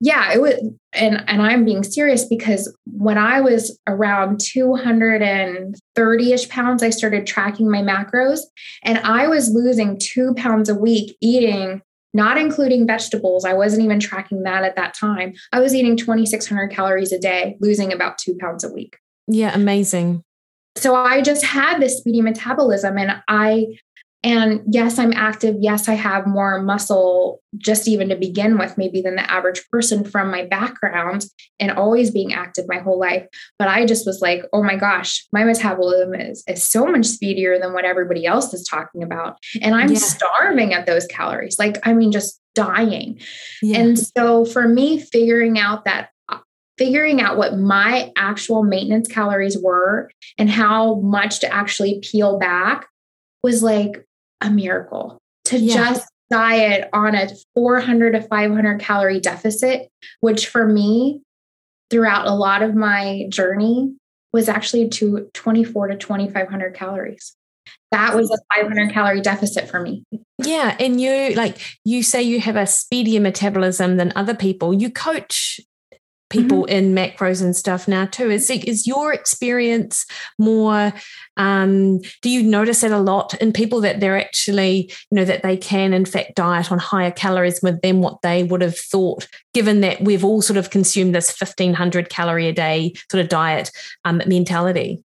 [SPEAKER 2] yeah it was and and i'm being serious because when i was around 230ish pounds i started tracking my macros and i was losing two pounds a week eating not including vegetables. I wasn't even tracking that at that time. I was eating 2600 calories a day losing about two pounds a week.
[SPEAKER 1] Yeah amazing.
[SPEAKER 2] So i just had this speedy metabolism and i and yes, I'm active. Yes, I have more muscle just even to begin with, maybe than the average person from my background and always being active my whole life. But I just was like, oh my gosh, my metabolism is, is so much speedier than what everybody else is talking about. And I'm yeah. starving at those calories. Like, I mean, just dying. Yeah. And so for me, figuring out that uh, figuring out what my actual maintenance calories were and how much to actually peel back was like a miracle to yeah. just diet on a 400 to 500 calorie deficit, which for me, throughout a lot of my journey, was actually to 24 to 2500 calories. That was a 500 calorie deficit for me.
[SPEAKER 1] Yeah. And you, like, you say you have a speedier metabolism than other people. You coach people mm-hmm. in macros and stuff now too. Is is your experience more? Um, do you notice it a lot in people that they're actually, you know, that they can in fact diet on higher calories than what they would have thought, given that we've all sort of consumed this fifteen hundred calorie a day sort of diet um, mentality?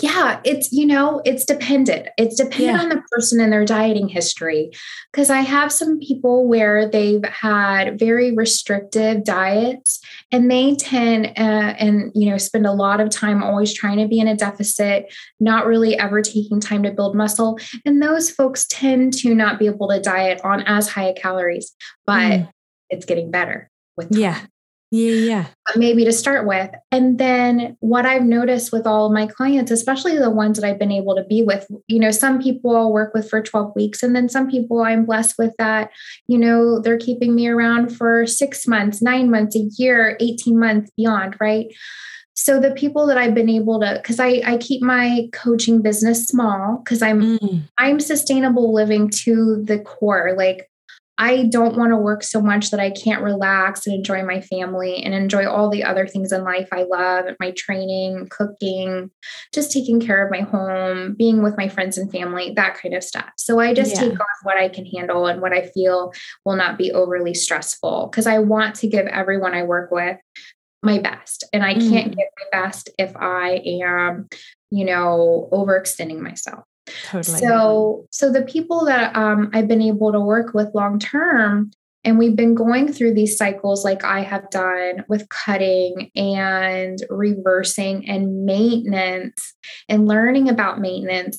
[SPEAKER 2] Yeah, it's, you know, it's dependent. It's dependent yeah. on the person and their dieting history. Because I have some people where they've had very restrictive diets and they tend uh, and, you know, spend a lot of time always trying to be in a deficit, not really ever taking time to build muscle. And those folks tend to not be able to diet on as high calories, but mm. it's getting better with time.
[SPEAKER 1] Yeah. Yeah, yeah.
[SPEAKER 2] But Maybe to start with. And then what I've noticed with all of my clients, especially the ones that I've been able to be with, you know, some people I'll work with for 12 weeks, and then some people I'm blessed with that, you know, they're keeping me around for six months, nine months, a year, 18 months, beyond, right? So the people that I've been able to, because I, I keep my coaching business small because I'm mm. I'm sustainable living to the core. Like I don't want to work so much that I can't relax and enjoy my family and enjoy all the other things in life I love my training, cooking, just taking care of my home, being with my friends and family, that kind of stuff. So I just yeah. take on what I can handle and what I feel will not be overly stressful because I want to give everyone I work with my best. And I can't mm. give my best if I am, you know, overextending myself. Totally. So, so the people that um, I've been able to work with long term, and we've been going through these cycles like I have done with cutting and reversing and maintenance and learning about maintenance.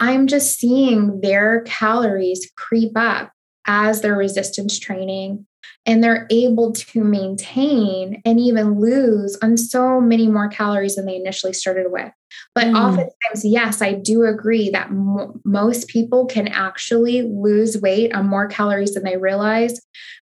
[SPEAKER 2] I'm just seeing their calories creep up as their resistance training and they're able to maintain and even lose on so many more calories than they initially started with. But mm. oftentimes, yes, I do agree that most people can actually lose weight on more calories than they realize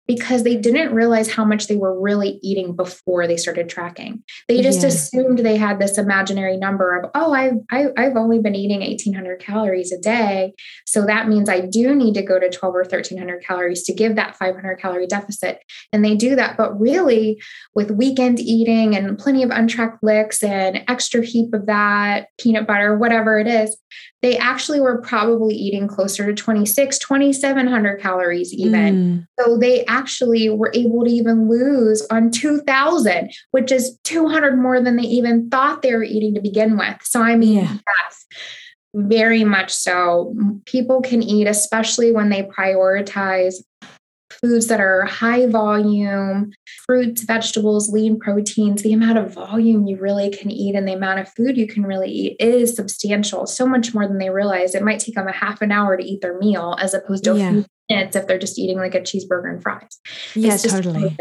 [SPEAKER 2] because they didn't realize how much they were really eating before they started tracking. They just assumed they had this imaginary number of, oh, I've, I, have i have only been eating 1800 calories a day. So that means I do need to go to 12 or 1300 calories to give that 500 calorie deficit. And they do that. But really, with weekend eating and plenty of untracked licks and extra heap of that, peanut butter, whatever it is, they actually were probably eating closer to 26, 2700 calories even. Mm. So they actually were able to even lose on 2000, which is 200 more than they even thought they were eating to begin with. So I mean, yeah. yes, very much so. People can eat, especially when they prioritize foods that are high volume, fruits, vegetables, lean proteins, the amount of volume you really can eat and the amount of food you can really eat is substantial, so much more than they realize. It might take them a half an hour to eat their meal as opposed to yeah. a few minutes if they're just eating like a cheeseburger and fries.
[SPEAKER 1] Yeah, totally.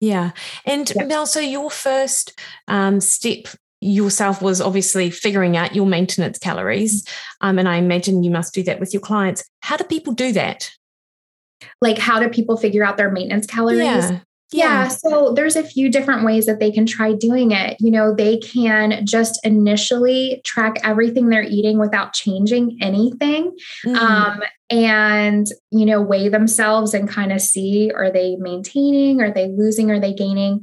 [SPEAKER 1] Yeah. And yeah. Mel, so your first um, step yourself was obviously figuring out your maintenance calories. Um, and I imagine you must do that with your clients. How do people do that?
[SPEAKER 2] like how do people figure out their maintenance calories?
[SPEAKER 1] Yeah.
[SPEAKER 2] Yeah. So there's a few different ways that they can try doing it. You know, they can just initially track everything they're eating without changing anything.
[SPEAKER 1] Mm.
[SPEAKER 2] Um, and, you know, weigh themselves and kind of see are they maintaining, are they losing, are they gaining?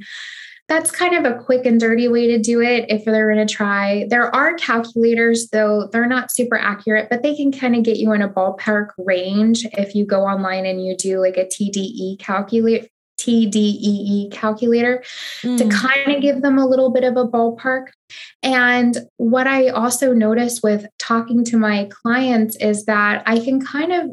[SPEAKER 2] That's kind of a quick and dirty way to do it if they're going to try. There are calculators, though they're not super accurate, but they can kind of get you in a ballpark range if you go online and you do like a TDEE calculate TDEE calculator mm. to kind of give them a little bit of a ballpark. And what I also notice with talking to my clients is that I can kind of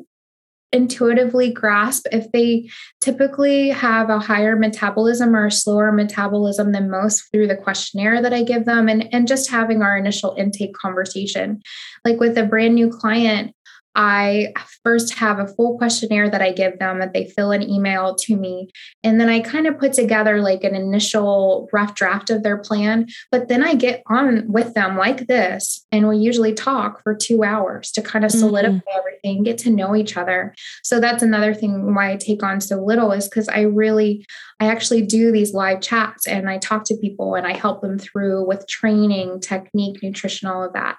[SPEAKER 2] intuitively grasp if they typically have a higher metabolism or a slower metabolism than most through the questionnaire that I give them and, and just having our initial intake conversation. Like with a brand new client, I first have a full questionnaire that I give them that they fill an email to me. And then I kind of put together like an initial rough draft of their plan. But then I get on with them like this. And we usually talk for two hours to kind of solidify mm-hmm. everything, get to know each other. So that's another thing why I take on so little is because I really, I actually do these live chats and I talk to people and I help them through with training, technique, nutrition, all of that.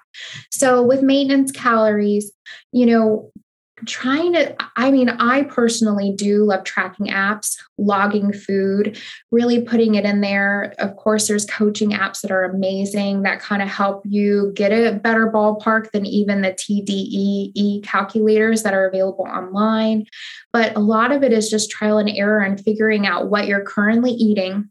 [SPEAKER 2] So with maintenance calories, you know, trying to i mean i personally do love tracking apps logging food really putting it in there. Of course there's coaching apps that are amazing that kind of help you get a better ballpark than even the tdee calculators that are available online. But a lot of it is just trial and error and figuring out what you're currently eating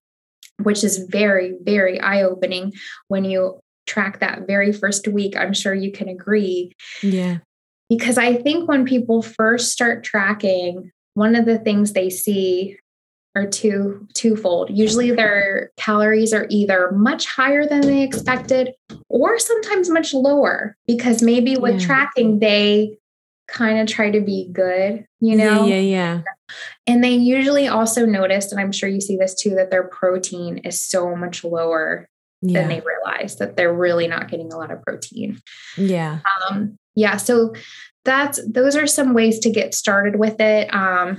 [SPEAKER 2] which is very very eye opening when you track that very first week. I'm sure you can agree.
[SPEAKER 1] Yeah
[SPEAKER 2] because I think when people first start tracking, one of the things they see are two twofold. Usually their calories are either much higher than they expected or sometimes much lower because maybe with yeah. tracking they kind of try to be good, you know?
[SPEAKER 1] Yeah, yeah, yeah.
[SPEAKER 2] And they usually also notice, and I'm sure you see this too, that their protein is so much lower yeah. than they realize that they're really not getting a lot of protein.
[SPEAKER 1] Yeah.
[SPEAKER 2] Um, yeah so that's those are some ways to get started with it. Um,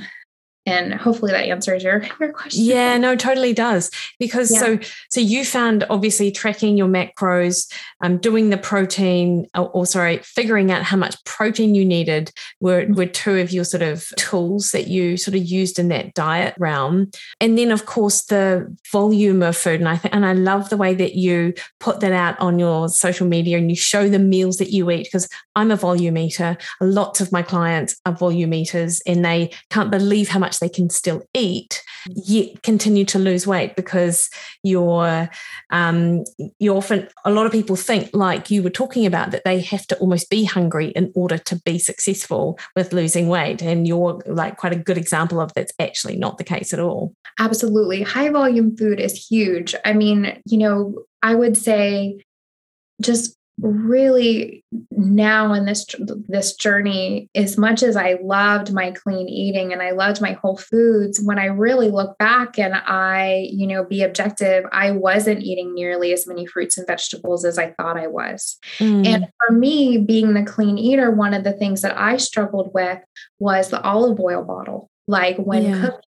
[SPEAKER 2] and hopefully that answers your, your question.
[SPEAKER 1] Yeah no totally does. Because yeah. so so you found obviously tracking your macros um, doing the protein or, or, sorry figuring out how much protein you needed were, mm-hmm. were two of your sort of tools that you sort of used in that diet realm. And then of course the volume of food. And i think and i love the way that you put that out on your social media and you show the meals that you eat because i'm a volume eater. Lots of my clients are volume eaters and they can't believe how much much they can still eat, yet continue to lose weight because you're um, you often a lot of people think like you were talking about that they have to almost be hungry in order to be successful with losing weight, and you're like quite a good example of that's actually not the case at all.
[SPEAKER 2] Absolutely, high volume food is huge. I mean, you know, I would say just really now in this this journey as much as i loved my clean eating and i loved my whole foods when i really look back and i you know be objective i wasn't eating nearly as many fruits and vegetables as i thought i was mm. and for me being the clean eater one of the things that i struggled with was the olive oil bottle like when yeah. cooking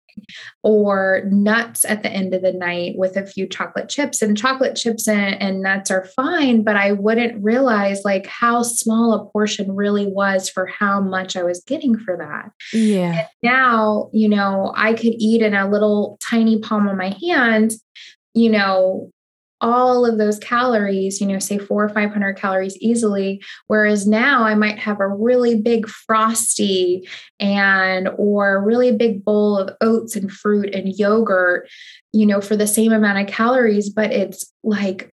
[SPEAKER 2] or nuts at the end of the night with a few chocolate chips and chocolate chips and, and, nuts are fine but i wouldn't realize like how small a portion really was for how much i was getting for that.
[SPEAKER 1] Yeah.
[SPEAKER 2] And now you know i could eat in a little tiny palm of my hand you know all of those calories, you know, say four or 500 calories easily. Whereas now I might have a really big frosty and or a really big bowl of oats and fruit and yogurt, you know, for the same amount of calories, but it's like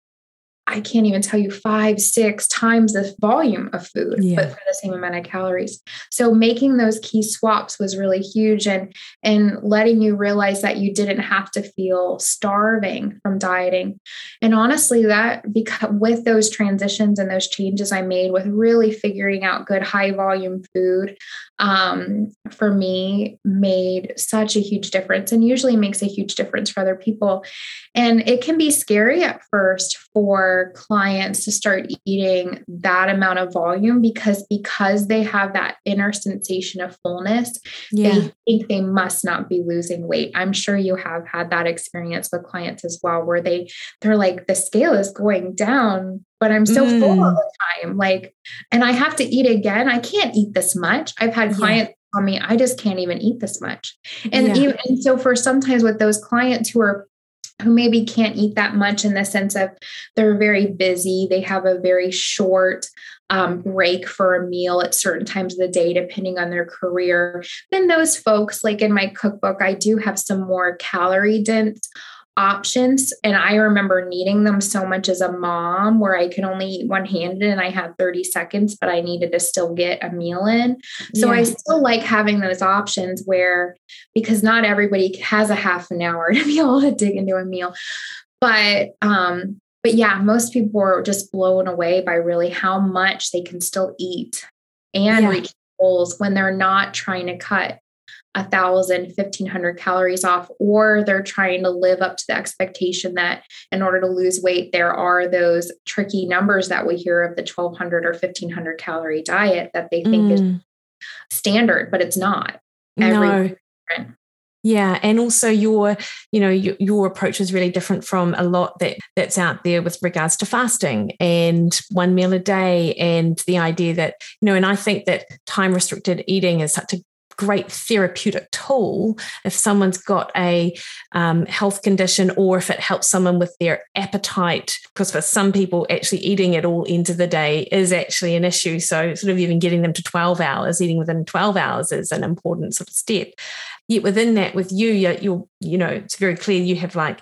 [SPEAKER 2] I can't even tell you five, six times the volume of food, yeah. but for the same amount of calories. So making those key swaps was really huge and and letting you realize that you didn't have to feel starving from dieting. And honestly, that because with those transitions and those changes I made with really figuring out good high volume food, um, for me made such a huge difference and usually makes a huge difference for other people. And it can be scary at first for clients to start eating that amount of volume because because they have that inner sensation of fullness yeah. they think they must not be losing weight i'm sure you have had that experience with clients as well where they they're like the scale is going down but i'm so mm. full all the time like and i have to eat again i can't eat this much i've had clients yeah on me i just can't even eat this much and yeah. even and so for sometimes with those clients who are who maybe can't eat that much in the sense of they're very busy, they have a very short um, break for a meal at certain times of the day, depending on their career. Then those folks, like in my cookbook, I do have some more calorie dense options. And I remember needing them so much as a mom where I could only eat one handed and I had 30 seconds, but I needed to still get a meal in. So yeah. I still like having those options where, because not everybody has a half an hour to be able to dig into a meal. But, um, but yeah, most people are just blown away by really how much they can still eat and yeah. reach goals when they're not trying to cut a thousand, fifteen hundred calories off, or they're trying to live up to the expectation that in order to lose weight, there are those tricky numbers that we hear of the 1200 or 1500 calorie diet that they think mm. is standard, but it's not.
[SPEAKER 1] Every no. Yeah, and also your, you know, your, your, approach is really different from a lot that that's out there with regards to fasting and one meal a day, and the idea that you know, and I think that time restricted eating is such a great therapeutic tool if someone's got a um, health condition or if it helps someone with their appetite because for some people actually eating at all ends of the day is actually an issue. So sort of even getting them to 12 hours eating within 12 hours is an important sort of step. Yet within that with you you're, you're you know it's very clear you have like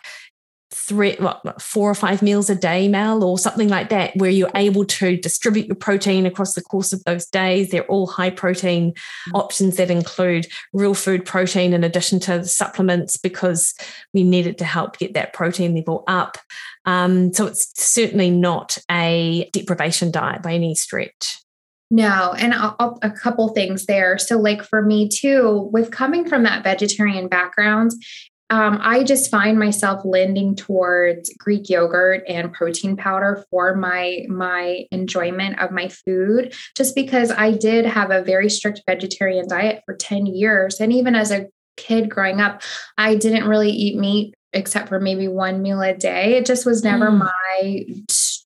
[SPEAKER 1] three, what, four or five meals a day, Mel, or something like that, where you're able to distribute your protein across the course of those days. They're all high protein mm-hmm. options that include real food protein in addition to the supplements because we need it to help get that protein level up. Um, so it's certainly not a deprivation diet by any stretch.
[SPEAKER 2] No, and a, a couple things there. So, like for me too, with coming from that vegetarian background, um, I just find myself lending towards Greek yogurt and protein powder for my my enjoyment of my food, just because I did have a very strict vegetarian diet for 10 years. And even as a kid growing up, I didn't really eat meat except for maybe one meal a day. It just was never mm. my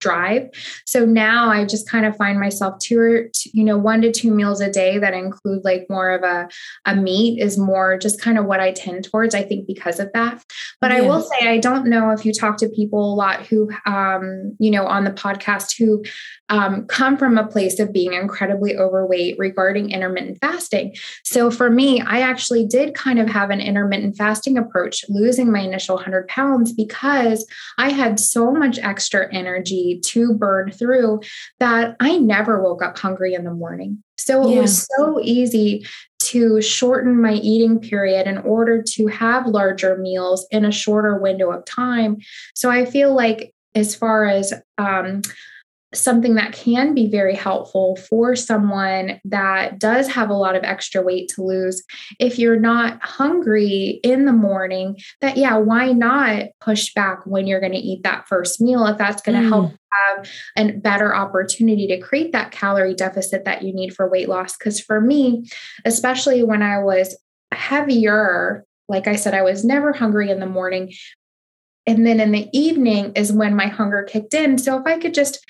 [SPEAKER 2] drive. So now I just kind of find myself two or you know one to two meals a day that include like more of a a meat is more just kind of what I tend towards. I think because of that. But yeah. I will say I don't know if you talk to people a lot who um you know on the podcast who um, come from a place of being incredibly overweight regarding intermittent fasting. So for me, I actually did kind of have an intermittent fasting approach, losing my initial 100 pounds because I had so much extra energy to burn through that I never woke up hungry in the morning. So it yeah. was so easy to shorten my eating period in order to have larger meals in a shorter window of time. So I feel like as far as um, something that can be very helpful for someone that does have a lot of extra weight to lose. If you're not hungry in the morning, that, yeah, why not push back when you're going to eat that first meal if that's going to mm. help have a better opportunity to create that calorie deficit that you need for weight loss? Because for me, especially when I was heavier, like I said, I was never hungry in the morning. And then in the evening is when my hunger kicked in. So if I could just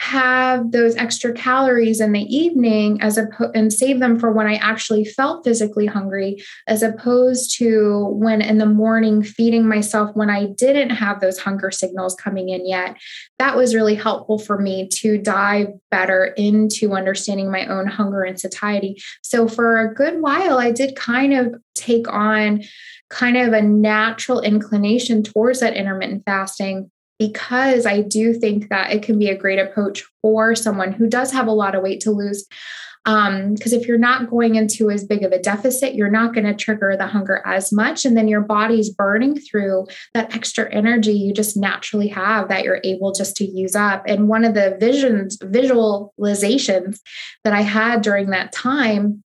[SPEAKER 2] have those extra calories in the evening as a and save them for when I actually felt physically hungry as opposed to when in the morning feeding myself when I didn't have those hunger signals coming in yet. That was really helpful for me to dive better into understanding my own hunger and satiety. So for a good while I did kind of take on kind of a natural inclination towards that intermittent fasting because I do think that it can be a great approach for someone who does have a lot of weight to lose. Because um, if you're not going into as big of a deficit, you're not going to trigger the hunger as much. And then your body's burning through that extra energy you just naturally have that you're able just to use up. And one of the visions, visualizations that I had during that time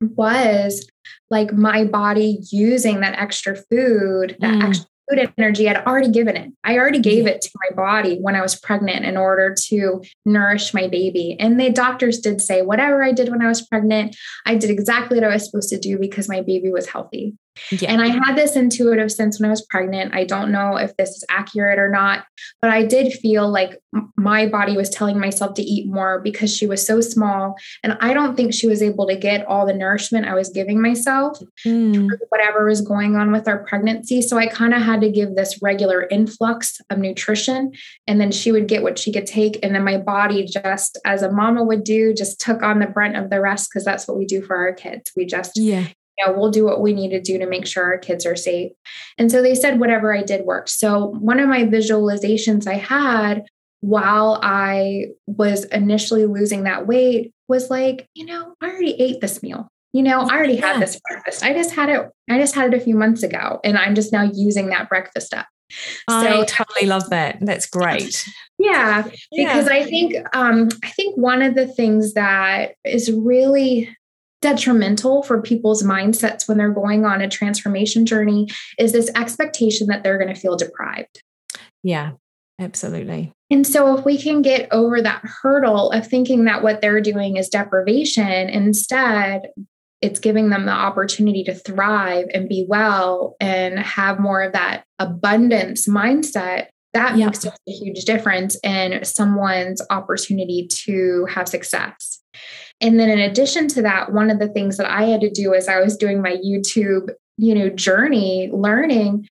[SPEAKER 2] was like my body using that extra food, that mm. extra food energy. I'd already given it. I already gave mm-hmm. it to my body when I was pregnant in order to nourish my baby. And the doctors did say, whatever I did when I was pregnant, I did exactly what I was supposed to do because my baby was healthy. Yeah. And I had this intuitive sense when I was pregnant. I don't know if this is accurate or not, but I did feel like my body was telling myself to eat more because she was so small. And I don't think she was able to get all the nourishment I was giving myself, mm. whatever was going on with our pregnancy. So I kind of had to give this regular influx of nutrition. And then she would get what she could take. And then my body, just as a mama would do, just took on the brunt of the rest because that's what we do for our kids. We just yeah you know, we'll do what we need to do to make sure our kids are safe. And so they said whatever I did worked. So one of my visualizations I had while I was initially losing that weight was like, you know, I already ate this meal. You know, I already yeah. had this breakfast. I just had it, I just had it a few months ago. And I'm just now using that breakfast up.
[SPEAKER 1] So, I totally love that. That's great.
[SPEAKER 2] Yeah, because yeah. I think um, I think one of the things that is really detrimental for people's mindsets when they're going on a transformation journey is this expectation that they're going to feel deprived.
[SPEAKER 1] Yeah, absolutely.
[SPEAKER 2] And so, if we can get over that hurdle of thinking that what they're doing is deprivation, instead, it's giving them the opportunity to thrive and be well and have more of that abundance mindset. That yeah. makes a huge difference in someone's opportunity to have success. And then in addition to that, one of the things that I had to do as I was doing my YouTube, you know, journey learning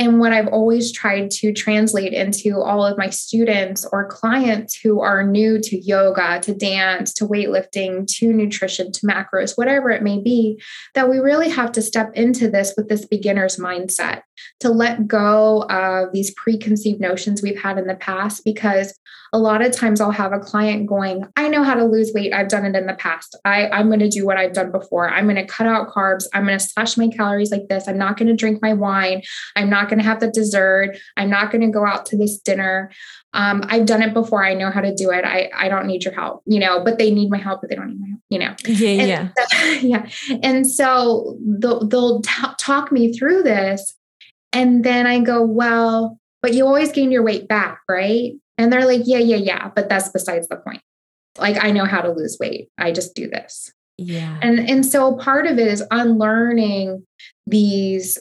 [SPEAKER 2] and what I've always tried to translate into all of my students or clients who are new to yoga, to dance, to weightlifting, to nutrition, to macros, whatever it may be, that we really have to step into this with this beginner's mindset to let go of these preconceived notions we've had in the past. Because a lot of times I'll have a client going, I know how to lose weight. I've done it in the past. I, I'm going to do what I've done before. I'm going to cut out carbs. I'm going to slash my calories like this. I'm not going to drink my wine. I'm not going to have the dessert. I'm not going to go out to this dinner. Um, I've done it before. I know how to do it. I, I don't need your help, you know, but they need my help, but they don't need my help, you know?
[SPEAKER 1] Yeah. And yeah.
[SPEAKER 2] So, yeah. And so they'll, they'll t- talk me through this. And then I go, well, but you always gain your weight back, right? And they're like, yeah, yeah, yeah. But that's besides the point. Like, I know how to lose weight. I just do this.
[SPEAKER 1] Yeah.
[SPEAKER 2] And, and so part of it is unlearning these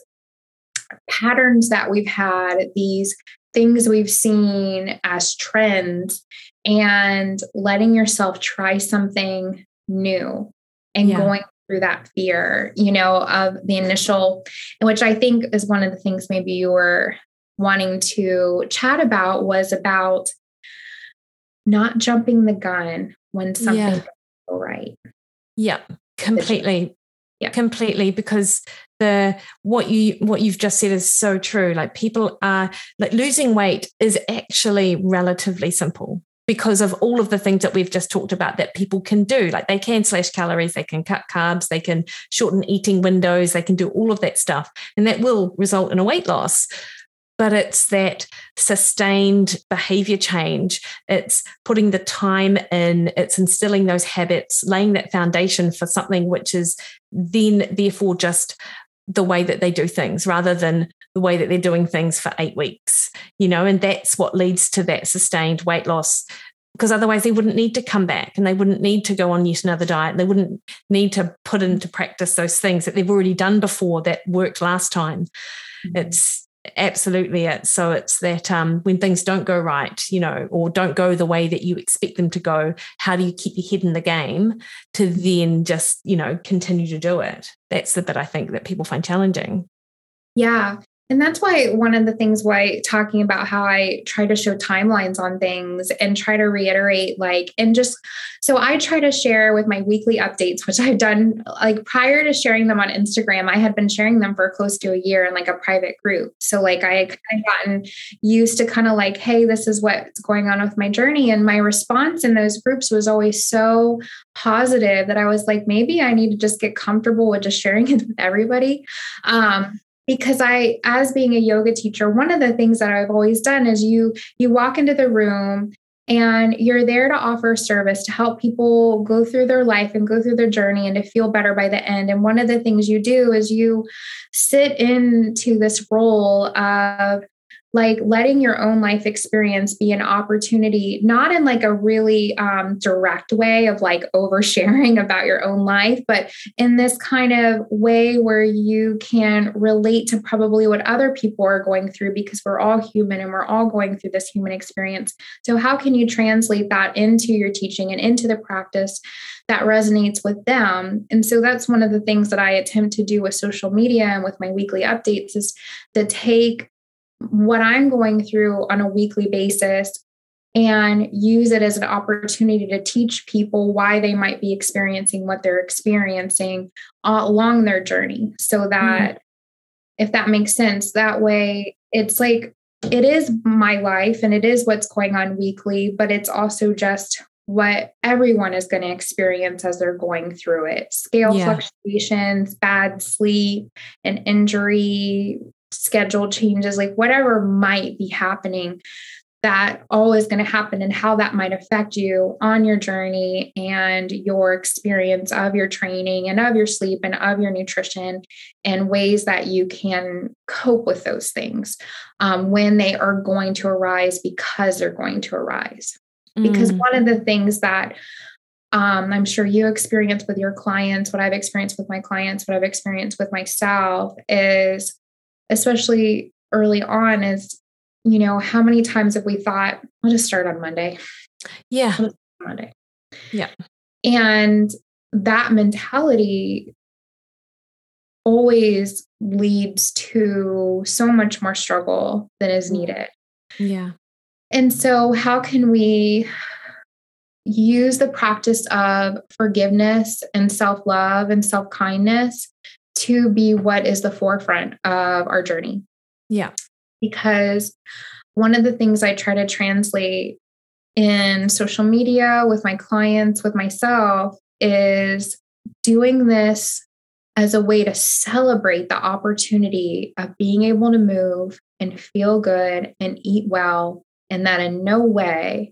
[SPEAKER 2] patterns that we've had, these things we've seen as trends, and letting yourself try something new and yeah. going through that fear, you know, of the initial, which I think is one of the things maybe you were wanting to chat about was about not jumping the gun when something yeah. go right.
[SPEAKER 1] Yeah, completely. Yeah. Completely because the what you what you've just said is so true. Like people are like losing weight is actually relatively simple because of all of the things that we've just talked about that people can do. Like they can slash calories they can cut carbs they can shorten eating windows they can do all of that stuff and that will result in a weight loss. But it's that sustained behavior change. It's putting the time in, it's instilling those habits, laying that foundation for something which is then, therefore, just the way that they do things rather than the way that they're doing things for eight weeks, you know, and that's what leads to that sustained weight loss. Because otherwise, they wouldn't need to come back and they wouldn't need to go on yet another diet. They wouldn't need to put into practice those things that they've already done before that worked last time. Mm-hmm. It's absolutely it so it's that um, when things don't go right you know or don't go the way that you expect them to go how do you keep your head in the game to then just you know continue to do it? That's the bit i think that people find challenging.
[SPEAKER 2] Yeah and that's why one of the things why talking about how I try to show timelines on things and try to reiterate, like, and just so I try to share with my weekly updates, which I've done like prior to sharing them on Instagram, I had been sharing them for close to a year in like a private group. So, like, I had kind of gotten used to kind of like, hey, this is what's going on with my journey. And my response in those groups was always so positive that I was like, maybe I need to just get comfortable with just sharing it with everybody. Um, because I as being a yoga teacher one of the things that I've always done is you you walk into the room And you're there to offer service to help people go through their life and go through their journey and to feel better by the end. And one of the things you do is you sit into this role of like letting your own life experience be an opportunity not in like a really um, direct way of like oversharing about your own life but in this kind of way where you can relate to probably what other people are going through because we're all human and we're all going through this human experience. So how can you translate that into your teaching and into the practice that resonates with them? And so that's one of the things that i attempt to do with social media and with my weekly updates is to take what I'm going through on a weekly basis and use it as an opportunity to teach people why they might be experiencing what they're experiencing along their journey so that mm-hmm. if that makes sense that way it's like it is my life and it is what's going on weekly but it's also just what everyone is going to experience as they're going through it scale yeah. fluctuations bad sleep an injury schedule changes, like whatever might be happening, that all is going to happen and how that might affect you on your journey and your experience of your training and of your sleep and of your nutrition and ways that you can cope with those things um, when they are going to arise because they're going to arise. Because mm. one of the things that um, I'm sure you experience with your clients, what I've experienced with my clients, what I've experienced with myself is especially early on is you know how many times have we thought i'll just start on monday.
[SPEAKER 1] Yeah.
[SPEAKER 2] Monday.
[SPEAKER 1] Yeah.
[SPEAKER 2] And that mentality always leads to so much more struggle than is mm. needed.
[SPEAKER 1] Yeah.
[SPEAKER 2] And so how can we use the practice of forgiveness and self-love and self-kindness to be what is the forefront of our journey.
[SPEAKER 1] Yeah.
[SPEAKER 2] Because one of the things I try to translate in social media with my clients, with myself, is doing this as a way to celebrate the opportunity of being able to move and feel good and eat well, and that in no way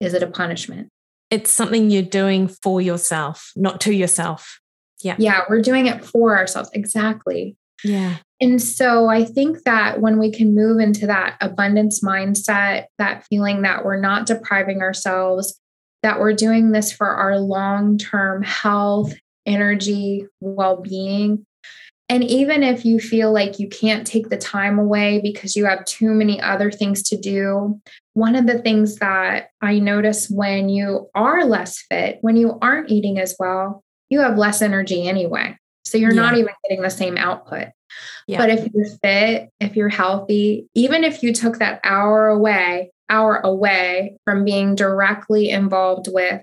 [SPEAKER 2] is it a punishment.
[SPEAKER 1] It's something you're doing for yourself, not to yourself. Yeah.
[SPEAKER 2] Yeah. We're doing it for ourselves. Exactly.
[SPEAKER 1] Yeah.
[SPEAKER 2] And so I think that when we can move into that abundance mindset, that feeling that we're not depriving ourselves, that we're doing this for our long term health, energy, well being. And even if you feel like you can't take the time away because you have too many other things to do, one of the things that I notice when you are less fit, when you aren't eating as well, you have less energy anyway. So you're yeah. not even getting the same output. Yeah. But if you're fit, if you're healthy, even if you took that hour away, hour away from being directly involved with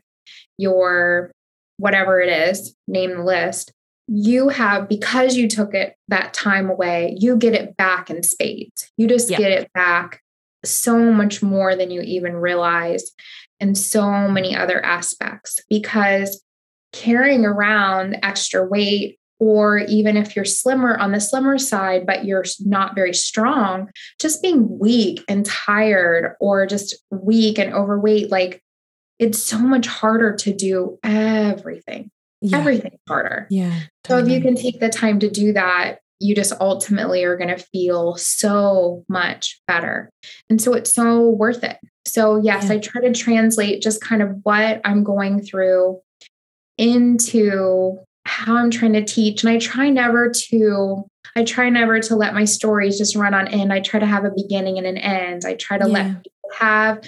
[SPEAKER 2] your whatever it is, name the list, you have because you took it that time away, you get it back in spades. You just yeah. get it back so much more than you even realize in so many other aspects because carrying around extra weight or even if you're slimmer on the slimmer side, but you're not very strong, just being weak and tired or just weak and overweight, like it's so much harder to do everything. Yeah. Everything harder.
[SPEAKER 1] Yeah.
[SPEAKER 2] Totally. So if you can take the time to do that, you just ultimately are going to feel so much better. And so it's so worth it. So, yes, yeah. I try to translate just kind of what I'm going through into how I'm trying to teach. And I try never to, I try never to let my stories just run on end. I try to have a beginning and an end. I try to yeah. let people have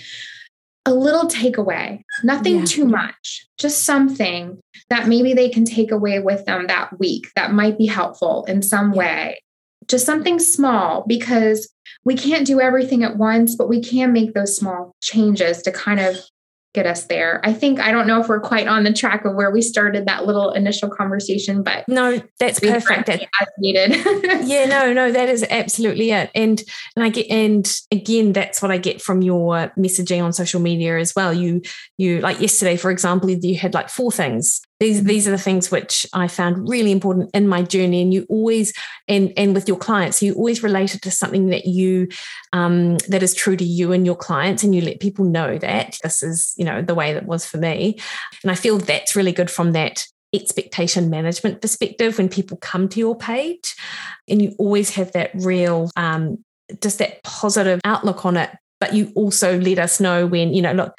[SPEAKER 2] a little takeaway, nothing yeah. too much, just something that maybe they can take away with them that week that might be helpful in some yeah. way. Just something small because we can't do everything at once, but we can make those small changes to kind of get us there. I think I don't know if we're quite on the track of where we started that little initial conversation, but
[SPEAKER 1] no, that's perfect. That,
[SPEAKER 2] as needed.
[SPEAKER 1] yeah, no, no, that is absolutely it. And and I get and again, that's what I get from your messaging on social media as well. You you like yesterday, for example, you had like four things these these are the things which I found really important in my journey. And you always and and with your clients, you always relate it to something that you um, that is true to you and your clients, and you let people know that this is you know the way that was for me. And I feel that's really good from that expectation management perspective when people come to your page and you always have that real um, just that positive outlook on it but you also let us know when you know look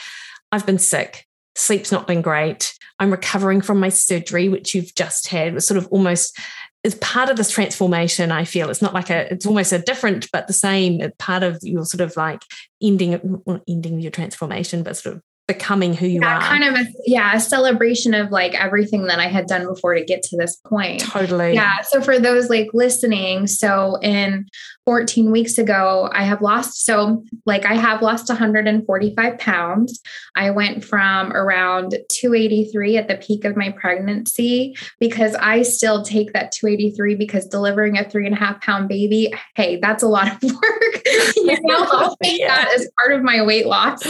[SPEAKER 1] i've been sick sleep's not been great. I'm recovering from my surgery, which you've just had. Was sort of almost as part of this transformation. I feel it's not like a, it's almost a different, but the same part of your sort of like ending, ending your transformation, but sort of becoming who you
[SPEAKER 2] yeah,
[SPEAKER 1] are.
[SPEAKER 2] Kind of a yeah, a celebration of like everything that I had done before to get to this point.
[SPEAKER 1] Totally.
[SPEAKER 2] Yeah. So for those like listening, so in 14 weeks ago, I have lost so like I have lost 145 pounds. I went from around 283 at the peak of my pregnancy because I still take that 283 because delivering a three and a half pound baby, hey, that's a lot of work. you know, I'll take yeah. that as part of my weight loss.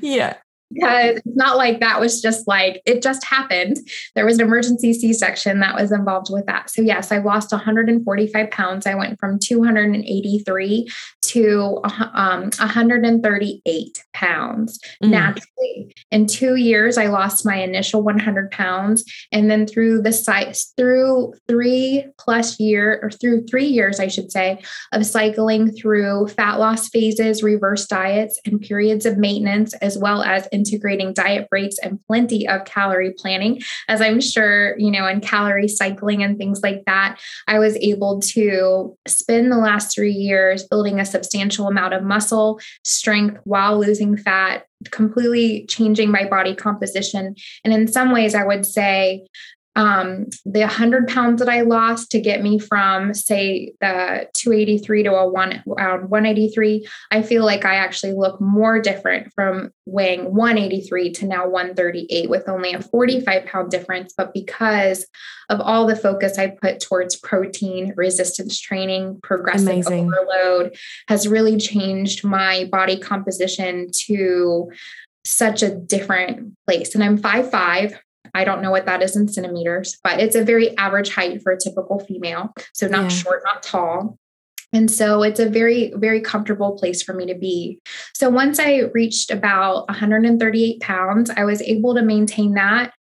[SPEAKER 1] Yeah
[SPEAKER 2] because it's not like that was just like it just happened. There was an emergency C section that was involved with that. So, yes, I lost 145 pounds. I went from 283 to um, 138 pounds mm. naturally. In two years, I lost my initial 100 pounds. And then through the site, through three plus year or through three years, I should say, of cycling through fat loss phases, reverse diets, and periods of maintenance, as well as integrating diet breaks and plenty of calorie planning. As I'm sure, you know, and calorie cycling and things like that, I was able to spend the last three years building a substantial amount of muscle strength while losing fat completely changing my body composition. And in some ways, I would say um, the 100 pounds that I lost to get me from, say, the 283 to a one around 183, I feel like I actually look more different from weighing 183 to now 138 with only a 45 pound difference. But because of all the focus I put towards protein, resistance training, progressive Amazing. overload, has really changed my body composition to such a different place. And I'm five five. I don't know what that is in centimeters, but it's a very average height for a typical female. So not yeah. short, not tall. And so it's a very, very comfortable place for me to be. So once I reached about 138 pounds, I was able to maintain that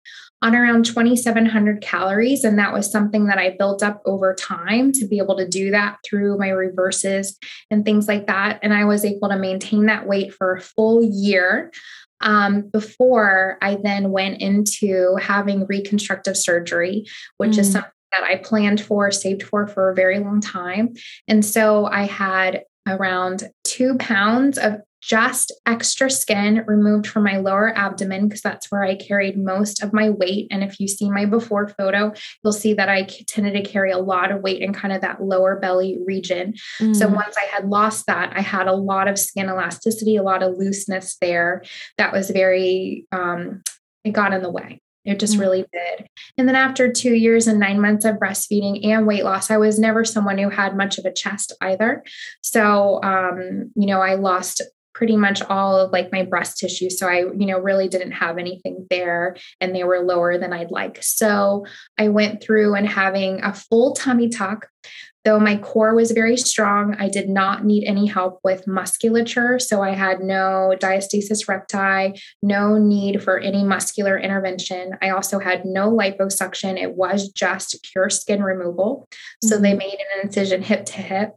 [SPEAKER 2] on around 2,700 calories. And that was something that I built up over time to be able to do that through my reverses and things like that. And I was able to maintain that weight for a full year um, before I then went into having reconstructive surgery, which mm. is something that I planned for, saved for for a very long time. And so I had around two pounds of just extra skin removed from my lower abdomen because that's where I carried most of my weight. And if you see my before photo, you'll see that I tended to carry a lot of weight in kind of that lower belly region. Mm. So once I had lost that, I had a lot of skin elasticity, a lot of looseness there that was very, um, it got in the way. It just mm. really did. And then after two years and nine months of breastfeeding and weight loss, I was never someone who had much of a chest either. So, um, you know, I lost pretty much all of like my breast tissue. So I, you know, really didn't have anything there and they were lower than I'd like. So I went through and having a full tummy tuck. Though my core was very strong, I did not need any help with musculature. So I had no diastasis recti, no need for any muscular intervention. I also had no liposuction. It was just pure skin removal. So mm-hmm. they made an incision hip to hip.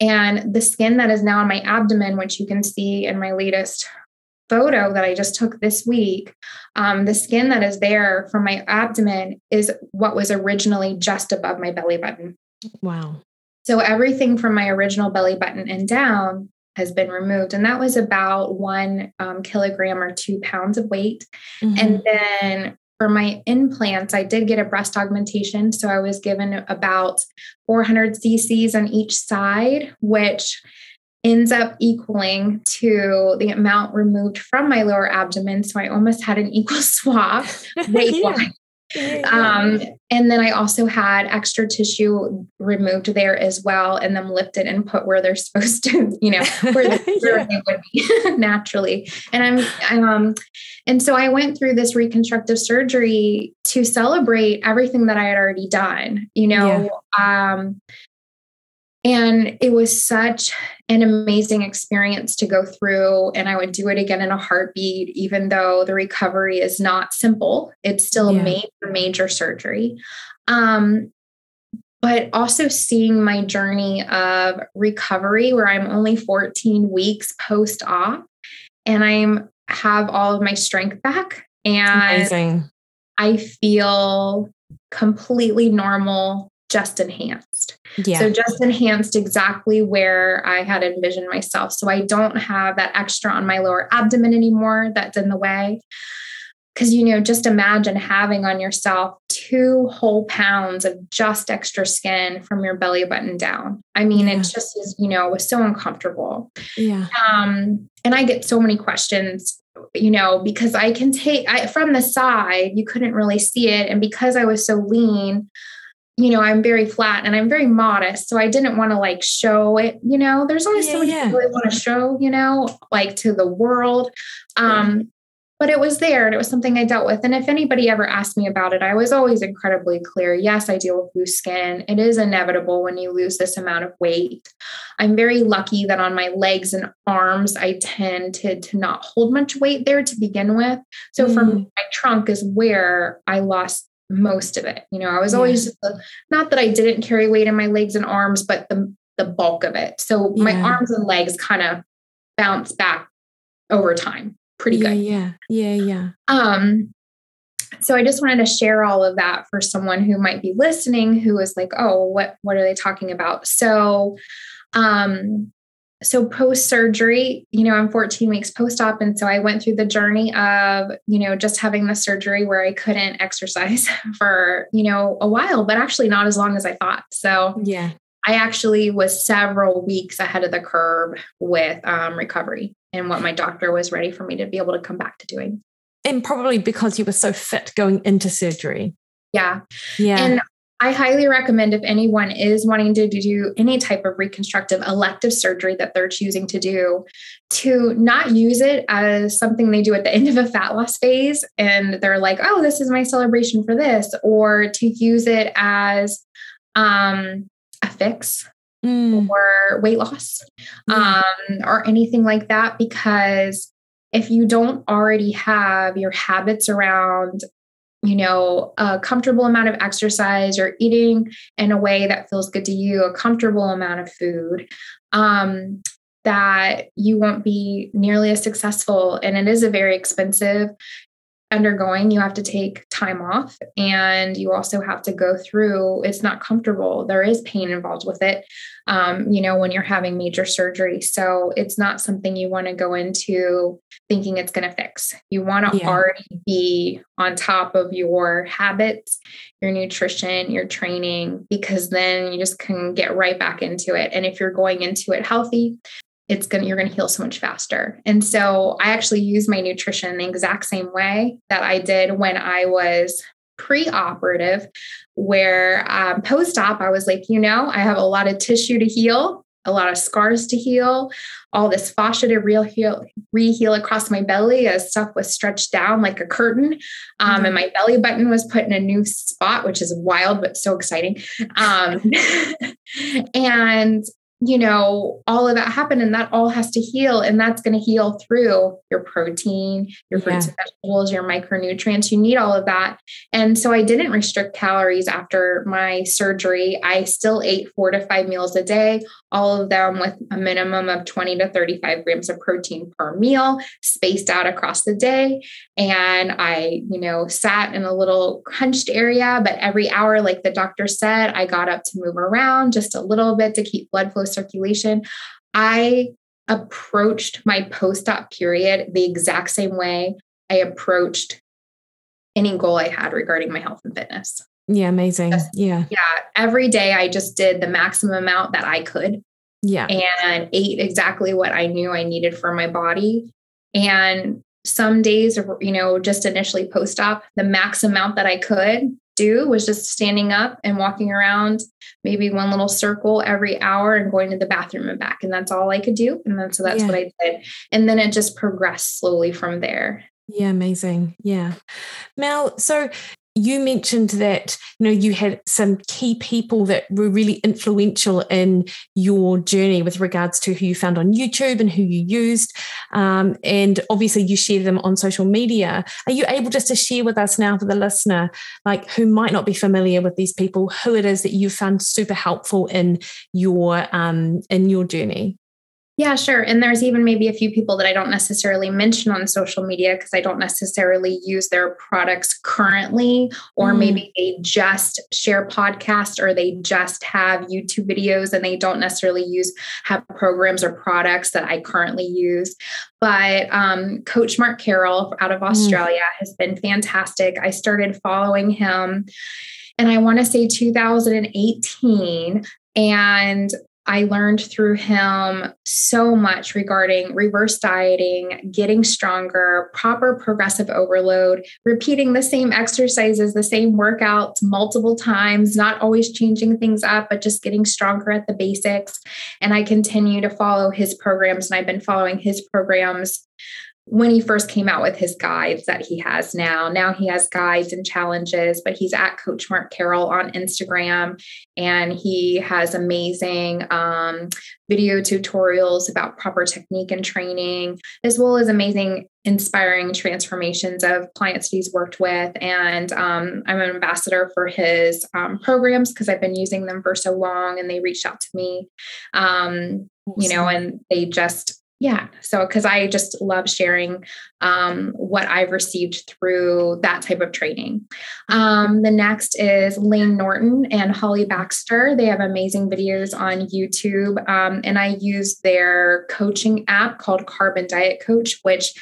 [SPEAKER 2] And the skin that is now on my abdomen, which you can see in my latest photo that I just took this week, um, the skin that is there from my abdomen is what was originally just above my belly button.
[SPEAKER 1] Wow.
[SPEAKER 2] So everything from my original belly button and down has been removed. And that was about one um, kilogram or two pounds of weight. Mm-hmm. And then for my implants, I did get a breast augmentation. So I was given about 400 cc's on each side, which ends up equaling to the amount removed from my lower abdomen. So I almost had an equal swap weight Um, and then I also had extra tissue removed there as well, and them lifted and put where they're supposed to, you know, where, they, where they would be naturally. And I'm, um, and so I went through this reconstructive surgery to celebrate everything that I had already done. You know, yeah. um, and it was such an amazing experience to go through. And I would do it again in a heartbeat, even though the recovery is not simple. It's still yeah. a major, major surgery. Um, but also seeing my journey of recovery where I'm only 14 weeks post op and I'm have all of my strength back and Amazing. I feel completely normal just enhanced. Yeah. So just enhanced exactly where I had envisioned myself. So I don't have that extra on my lower abdomen anymore that's in the way. Because, you know, just imagine having on yourself two whole pounds of just extra skin from your belly button down. I mean, yeah. it just is, you know, was so uncomfortable.
[SPEAKER 1] Yeah.
[SPEAKER 2] Um, and I get so many questions you know because i can take I, from the side you couldn't really see it and because i was so lean you know, I'm very flat and I'm very modest. So I didn't want to like show it, you know, there's only yeah, so much yeah. you really want to show, you know, like to the world. Um, yeah. but it was there and it was something I dealt with. And if anybody ever asked me about it, I was always incredibly clear. Yes, I deal with loose skin. It is inevitable when you lose this amount of weight. I'm very lucky that on my legs and arms, I tend to, to not hold much weight there to begin with. So mm. from my trunk is where I lost most of it. You know, I was always yeah. just not that I didn't carry weight in my legs and arms, but the the bulk of it. So yeah. my arms and legs kind of bounce back over time pretty
[SPEAKER 1] good.
[SPEAKER 2] Yeah,
[SPEAKER 1] yeah, yeah.
[SPEAKER 2] Um so I just wanted to share all of that for someone who might be listening who is like, "Oh, what what are they talking about?" So um so post surgery, you know, I'm 14 weeks post op. And so I went through the journey of, you know, just having the surgery where I couldn't exercise for, you know, a while, but actually not as long as I thought. So,
[SPEAKER 1] yeah,
[SPEAKER 2] I actually was several weeks ahead of the curve with um, recovery and what my doctor was ready for me to be able to come back to doing.
[SPEAKER 1] And probably because you were so fit going into surgery.
[SPEAKER 2] Yeah.
[SPEAKER 1] Yeah.
[SPEAKER 2] And I highly recommend if anyone is wanting to do any type of reconstructive elective surgery that they're choosing to do, to not use it as something they do at the end of a fat loss phase and they're like, oh, this is my celebration for this, or to use it as um, a fix mm. or weight loss um, or anything like that. Because if you don't already have your habits around you know, a comfortable amount of exercise or eating in a way that feels good to you, a comfortable amount of food, um, that you won't be nearly as successful. And it is a very expensive undergoing. You have to take time off and you also have to go through, it's not comfortable. There is pain involved with it um, you know, when you're having major surgery. So it's not something you want to go into thinking it's going to fix. You want to yeah. already be on top of your habits, your nutrition, your training, because then you just can get right back into it. And if you're going into it healthy, it's going to you're going to heal so much faster. And so I actually use my nutrition the exact same way that I did when I was pre-operative where um, post-op i was like you know i have a lot of tissue to heal a lot of scars to heal all this fascia to real heal re-heal across my belly as stuff was stretched down like a curtain um, mm-hmm. and my belly button was put in a new spot which is wild but so exciting um, and you know, all of that happened and that all has to heal. And that's going to heal through your protein, your fruits yeah. and vegetables, your micronutrients. You need all of that. And so I didn't restrict calories after my surgery. I still ate four to five meals a day, all of them with a minimum of 20 to 35 grams of protein per meal, spaced out across the day. And I, you know, sat in a little crunched area, but every hour, like the doctor said, I got up to move around just a little bit to keep blood flow circulation. I approached my post op period the exact same way I approached any goal I had regarding my health and fitness.
[SPEAKER 1] Yeah, amazing. Just, yeah.
[SPEAKER 2] Yeah. Every day I just did the maximum amount that I could.
[SPEAKER 1] Yeah.
[SPEAKER 2] And ate exactly what I knew I needed for my body. And some days, you know, just initially post op, the max amount that I could do was just standing up and walking around maybe one little circle every hour and going to the bathroom and back. And that's all I could do. And then so that's yeah. what I did. And then it just progressed slowly from there.
[SPEAKER 1] Yeah, amazing. Yeah. Mel, so you mentioned that you know you had some key people that were really influential in your journey with regards to who you found on YouTube and who you used, um, and obviously you share them on social media. Are you able just to share with us now for the listener, like who might not be familiar with these people, who it is that you found super helpful in your um, in your journey?
[SPEAKER 2] Yeah, sure. And there's even maybe a few people that I don't necessarily mention on social media because I don't necessarily use their products currently, or mm. maybe they just share podcasts or they just have YouTube videos and they don't necessarily use have programs or products that I currently use. But um, Coach Mark Carroll out of mm. Australia mm. has been fantastic. I started following him and I want to say 2018. And I learned through him so much regarding reverse dieting, getting stronger, proper progressive overload, repeating the same exercises, the same workouts multiple times, not always changing things up, but just getting stronger at the basics. And I continue to follow his programs, and I've been following his programs when he first came out with his guides that he has now. Now he has guides and challenges, but he's at Coach Mark Carroll on Instagram and he has amazing um, video tutorials about proper technique and training, as well as amazing, inspiring transformations of clients that he's worked with. And um, I'm an ambassador for his um, programs because I've been using them for so long and they reached out to me. Um, you know, and they just yeah so because i just love sharing um, what i've received through that type of training. Um, the next is Layne Norton and holly baxter. They have amazing videos on youtube um, and i use their coaching app called carbon diet coach which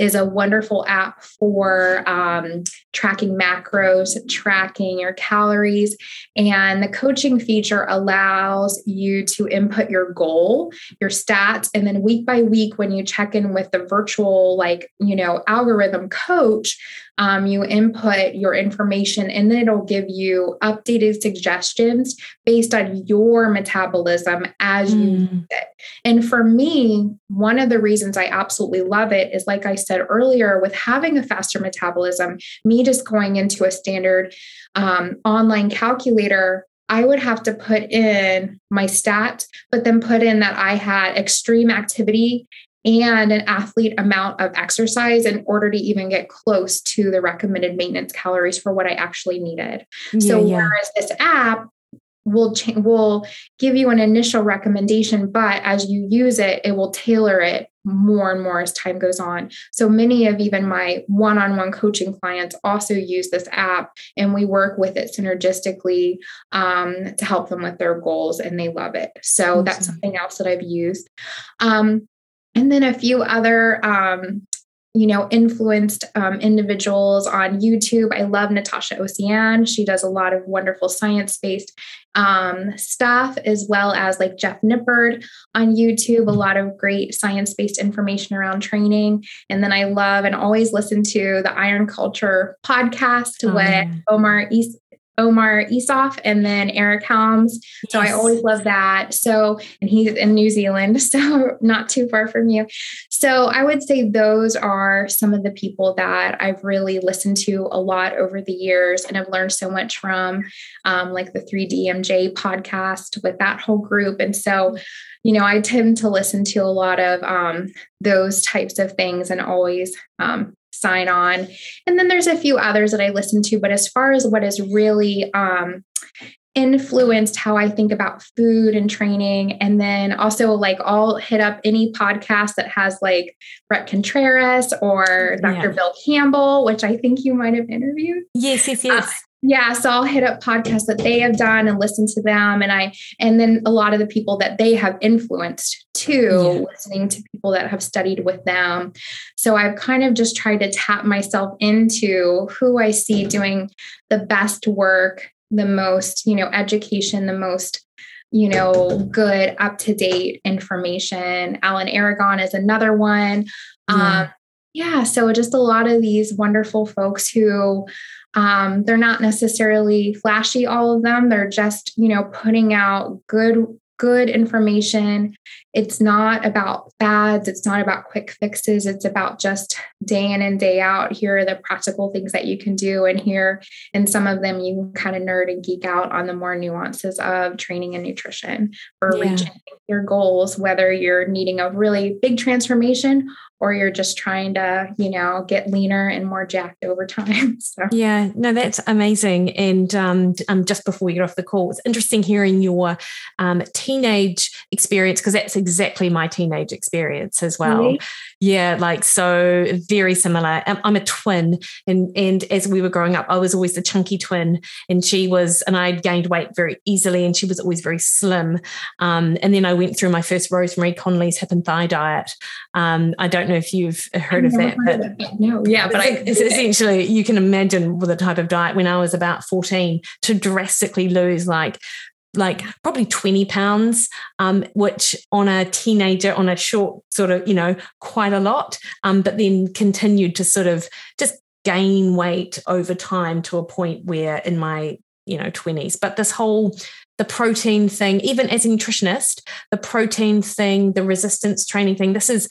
[SPEAKER 2] is a wonderful app for um, tracking macros, tracking your calories. And the coaching feature allows you to input your goal, your stats, and then week by week, when you check in with the virtual, like, you know, algorithm coach, um, you input your information and then it'll give you updated suggestions based on your metabolism as mm. you use it. And for me, one of the reasons I absolutely love it is like I said earlier, with having a faster metabolism, me just going into a standard um, online calculator I would have to put in my stats, but then put in that I had extreme activity and an athlete amount of exercise in order to even get close to the recommended maintenance calories for what I actually needed. Yeah, so yeah. whereas this app will ch- will give you an initial recommendation, but as you use it, it will tailor it more and more as time goes on. So many of even my one-on-one coaching clients also use this app, and we work with it synergistically um, to help them with their goals, and they love it. So awesome. that's something else that I've used. Um, and then a few other um, you know influenced um, individuals on youtube. I love Natacha Océane she does a lot of wonderful science-based um, stuff as well as like jeff nippard on youtube a lot of great science-based information around training. And then i love and always listen to the iron culture podcast oh, with omar East, Omar Isuf and then Eric Helms. Yes. So I always love that. So, and he's in New Zealand, so not too far from you. So I would say those are some of the people that I've really listened to a lot over the years and I've learned so much from, um, like the 3DMJ podcast with that whole group. And so, you know, I tend to listen to a lot of um, those types of things and always um, sign on. And then there's a few others that I listen to, but as far as what is really um, influenced how I think about food and training. And then also, like, I'll hit up any podcast that has like Bret Contreras or Dr. Yeah. Bill Campbell, which I think you might have interviewed.
[SPEAKER 1] Yes, yes, yes. Uh,
[SPEAKER 2] yeah so i'll hit up podcasts that they have done and listen to them and i and then a lot of the people that they have influenced too yeah. listening to people that have studied with them so i've kind of just tried to tap myself into who i see doing the best work the most you know education the most you know good up to date information alan aragon is another one yeah. um, Yeah. So just a lot of these wonderful folks who um, they're not necessarily flashy, all of them. They're just, you know, putting out good good information. It's not about fads, it's not about quick fixes, it's about just day in and day out. Here are the practical things that you can do. And here, and some of them you kind of nerd and geek out on the more nuances of training and nutrition for yeah. reaching your goals, whether you're needing a really big transformation or you're just trying to, you know, get leaner and more jacked over time. So
[SPEAKER 1] yeah, no, that's amazing. And um, um, just before we get off the call, it's interesting hearing your um, teenage experience because that's exactly my teenage experience as well. Really? Yeah, like so very similar. I'm, I'm, a twin, and and as we were growing up, I was always the chunky twin, and she was, and I gained weight very easily, and she was always very slim. Um, and then I went through my first Rosemary Conley's hip and thigh diet. Um, I don't know if you've heard of that,
[SPEAKER 2] but of no, yeah, but I,
[SPEAKER 1] essentially you can imagine with the type of diet when I was about 14 to drastically lose like like probably 20 pounds, um, which on a teenager, on a short sort of, you know, quite a lot, um, but then continued to sort of just gain weight over time to a point where in my, you know, 20s. But this whole, the protein thing, even as a nutritionist, the protein thing, the resistance training thing, this is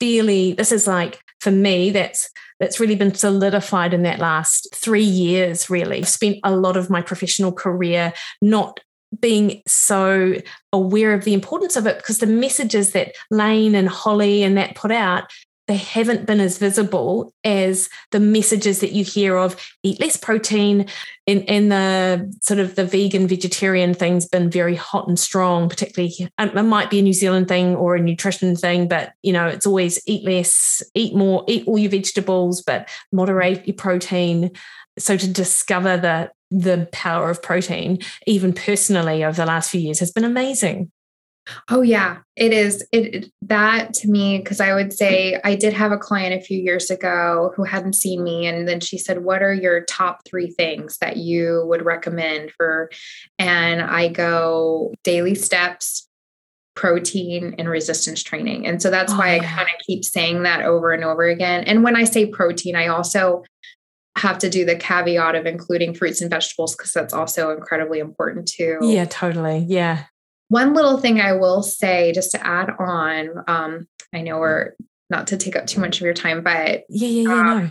[SPEAKER 1] really, this is like, for me, that's that's really been solidified in that last three years, really. I've Spent a lot of my professional career not being so aware of the importance of it because the messages that Layne and Holly and that put out they haven't been as visible as the messages that you hear of eat less protein in, in the sort of the vegan vegetarian thing's been very hot and strong particularly um, it might be a new zealand thing or a nutrition thing but you know it's always eat less eat more eat all your vegetables but moderate your protein. So to discover the the power of protein, even personally over the last few years, has been amazing.
[SPEAKER 2] Oh yeah, it is. It, it that to me because I would say I did have a client a few years ago who hadn't seen me, and then she said, "What are your top three things that you would recommend for?" And I go daily steps, protein, and resistance training. And so that's oh, why yeah. I kind of keep saying that over and over again. And when I say protein, I also have to do the caveat of including fruits and vegetables because that's also incredibly important too.
[SPEAKER 1] Yeah, totally. Yeah.
[SPEAKER 2] One little thing I will say just to add on, um, I know we're not to take up too much of your time, but
[SPEAKER 1] yeah, yeah, yeah, um, no.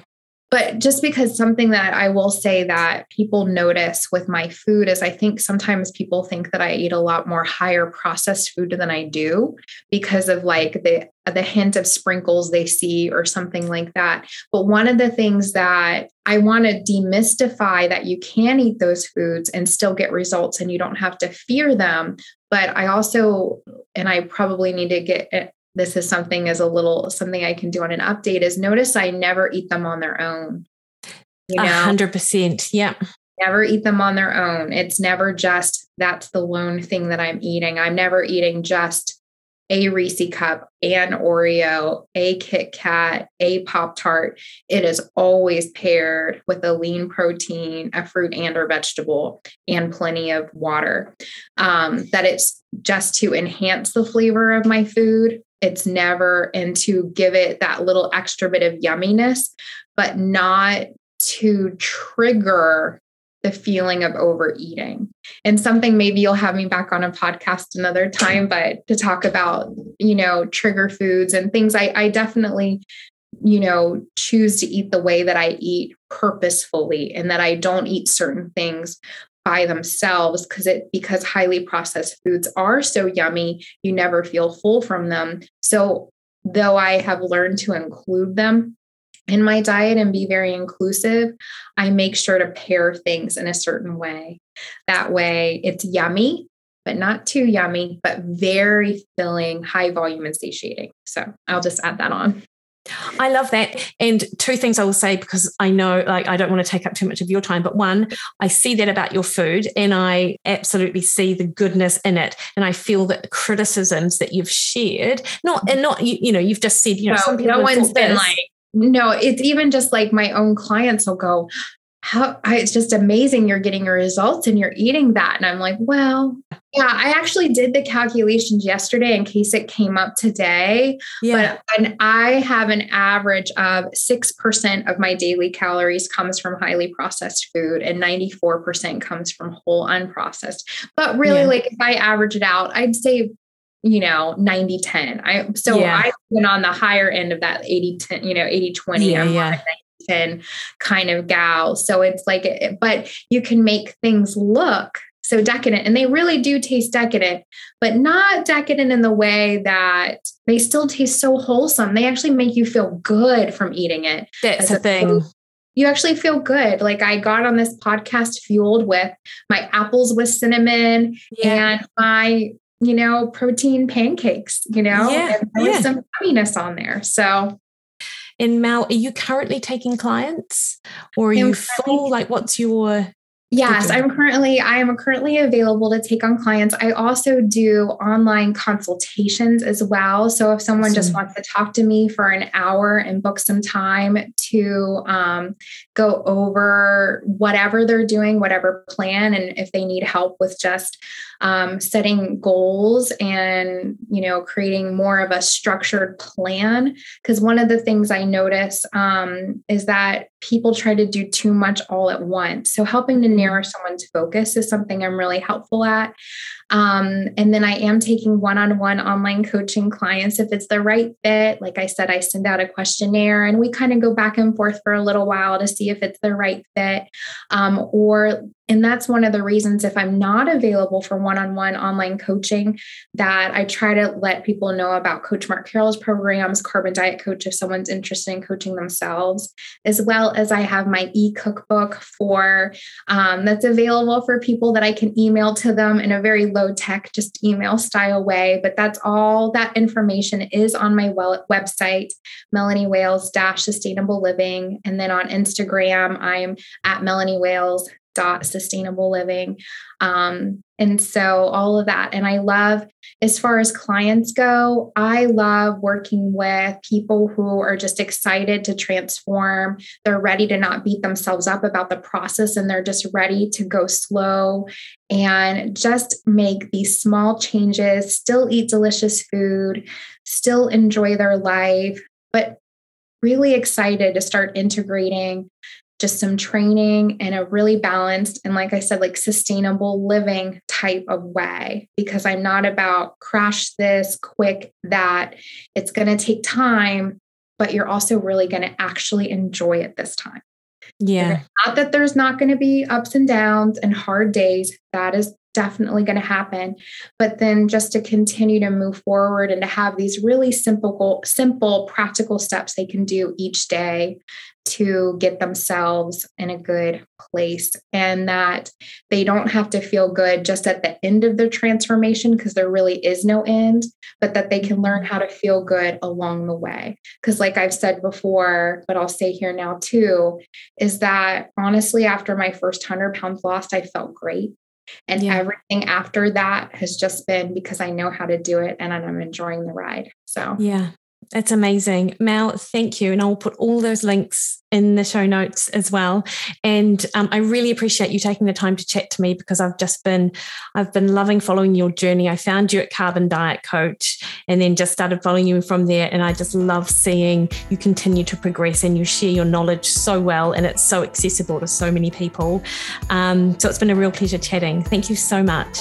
[SPEAKER 2] But just because something that I will say that people notice with my food is I think sometimes people think that I eat a lot more higher processed food than I do because of like the the hint of sprinkles they see or something like that. But one of the things that I want to demystify that you can eat those foods and still get results and you don't have to fear them. But I also, and I probably need to get this is something as a little something I can do on an update is notice I never eat them on their own.
[SPEAKER 1] A hundred percent. Yeah.
[SPEAKER 2] Never eat them on their own. It's never just that's the lone thing that I'm eating. I'm never eating just a Reese cup, an Oreo, a Kit Kat, a Pop Tart. It is always paired with a lean protein, a fruit and or vegetable, and plenty of water. Um, that it's just to enhance the flavor of my food it's never, and to give it that little extra bit of yumminess, but not to trigger the feeling of overeating. And something maybe you'll have me back on a podcast another time, but to talk about, you know, trigger foods and things I, I definitely, you know, choose to eat the way that I eat purposefully and that I don't eat certain things by themselves because it because highly processed foods are so yummy you never feel full from them. So though i have learned to include them in my diet and be very inclusive i make sure to pair things in a certain way. That way it's yummy but not too yummy but very filling high volume and satiating. So i'll just add that on
[SPEAKER 1] I love that. And two things I will say because I know, like, I don't want to take up too much of your time, but one, I see that about your food and I absolutely see the goodness in it. And I feel that the criticisms that you've shared, not, and not, you, you know, you've just said, you know, no, some people
[SPEAKER 2] no one's been this. like, no, it's even just like my own clients will go, how I, it's just amazing you're getting your results and you're eating that. And I'm like, well, yeah, I actually did the calculations yesterday in case it came up today. Yeah. But and I have an average of 6% of my daily calories comes from highly processed food and 94% comes from whole unprocessed. But really, yeah. like if I average it out, I'd say you know 90 10 i so yeah. i've been on the higher end of that 80 10 you know 80 20 yeah, yeah. 10 kind of gal. So it's like, eh, but you can make things look so decadent and they really do taste decadent, but not decadent in the way that they still taste so wholesome. They actually make you feel good from eating it.
[SPEAKER 1] That's a thing.
[SPEAKER 2] You actually feel good. Like I got on this podcast fueled with my apples with cinnamon yeah. and my you know, protein pancakes, you know, yeah, and there yeah. was some yumminess on there. So
[SPEAKER 1] and Mel, are you currently taking clients or are you full? Like, what's your
[SPEAKER 2] Yes, I'm currently I am currently available to take on clients. I also do online consultations as well. So if someone awesome. just wants to talk to me for an hour and book some time to um, go over whatever they're doing, whatever plan, and if they need help with just um, setting goals and you know creating more of a structured plan. Because one of the things i notice um, is that people try to do too much all at once. So helping to narrow someone's focus is something i'm really helpful at um, and then I am taking one on one online coaching clients if it's the right fit. Like I said, I send out a questionnaire and we kind of go back and forth for a little while to see if it's the right fit. Um, or and that's one of the reasons if I'm not available for one on one online coaching, that I try to let people know about Coach Mark Carroll's programs, Carbon Diet Coach, if someone's interested in coaching themselves, as well as I have my e cookbook for um, that's available for people that I can email to them in a very low tech, just email style way. But that's all that information is on my website, Melanie Wales Sustainable Living. And then on Instagram, I'm at Melanie Wales dot sustainable living. Um, and so all of that. And i love as far as clients go i love working with people who are just excited to transform. They're ready to not beat themselves up about the process and they're just ready to go slow and just make these small changes still eat delicious food still enjoy their life but really excited to start integrating just some training in a really balanced and, like I said, like sustainable living type of way because I'm not about crash this quick that it's going to take time, but you're also really going to actually enjoy it this time.
[SPEAKER 1] Yeah.
[SPEAKER 2] Not that there's not going to be ups and downs and hard days. That is definitely going to happen. But then just to continue to move forward and to have these really simple simple practical steps they can do each day to get themselves in a good place and that they don't have to feel good just at the end of their transformation because there really is no end but that they can learn how to feel good along the way. Because like I've said before but I'll say here now too is that honestly after my first 100 pounds lost I felt great and yeah. everything after that has just been because I know how to do it and I'm enjoying the ride. So,
[SPEAKER 1] yeah, that's amazing. Mel, thank you. And I'll put all those links in the show notes as well. And um, I really appreciate you taking the time to chat to me because I've just been, I've been loving following your journey. I found you at Carbon Diet Coach and then just started following you from there. And I just love seeing you continue to progress and you share your knowledge so well. And it's so accessible to so many people. Um, so it's been a real pleasure chatting. Thank you so much.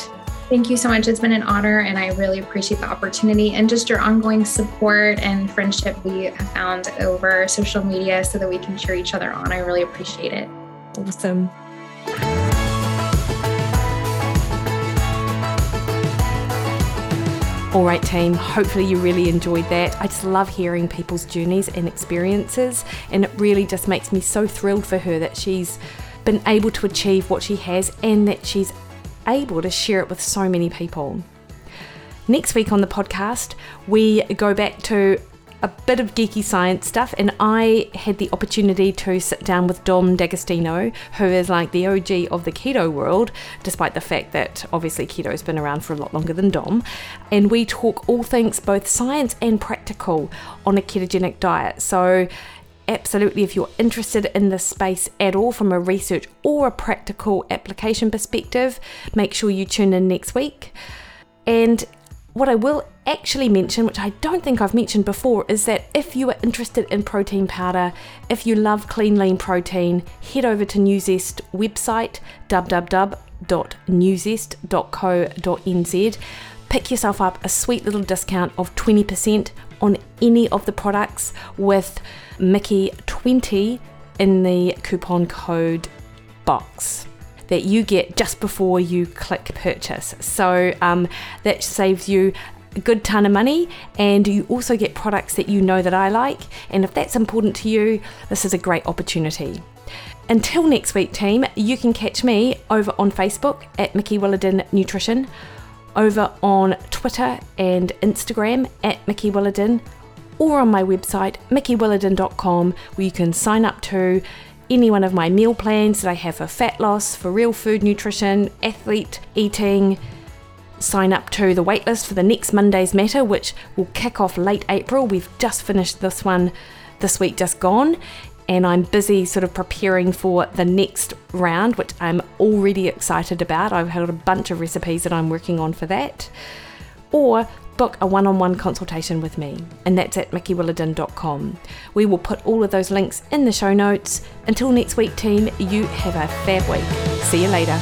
[SPEAKER 2] Thank you so much. It's been an honor, and I really appreciate the opportunity and just your ongoing support and friendship we have found over social media so that we can cheer each other on. I really appreciate it.
[SPEAKER 1] Awesome. All right, team, hopefully you really enjoyed that. I just love hearing people's journeys and experiences, and it really just makes me so thrilled for her that she's been able to achieve what she has and that she's able to share it with so many people. Next week on the podcast, we go back to a bit of geeky science stuff, and I had the opportunity to sit down with Dom D'Agostino, who is like the OG of the keto world, despite the fact that obviously keto's been around for a lot longer than Dom. And we talk all things both science and practical on a ketogenic diet. So absolutely, if you're interested in this space at all from a research or a practical application perspective, make sure you tune in next week. And what I will actually mention, which I don't think I've mentioned before, is that if you are interested in protein powder, if you love clean lean protein, head over to Nuzest website www.nuzest.co.nz. Pick yourself up a sweet little discount of 20% on any of the products with Mikki20 in the coupon code box that you get just before you click purchase. So um, that saves you a good ton of money and you also get products that you know that I like. And if that's important to you, this is a great opportunity. Until next week, team, you can catch me over on Facebook at Mikki Williden Nutrition, over on Twitter and Instagram at Mikki Williden, or on my website, mikkiwilliden.com, where you can sign up to any one of my meal plans that I have for fat loss, for real food nutrition, athlete eating. Sign up to the waitlist for the next Monday's Matter, which will kick off late April. We've just finished this one this week, just gone, and I'm busy sort of preparing for the next round, which I'm already excited about. I've had a bunch of recipes that I'm working on for that. Or book a one on one consultation with me, and that's at mikkiwilliden.com. We will put all of those links in the show notes. Until next week, team, you have a fab week. See you later.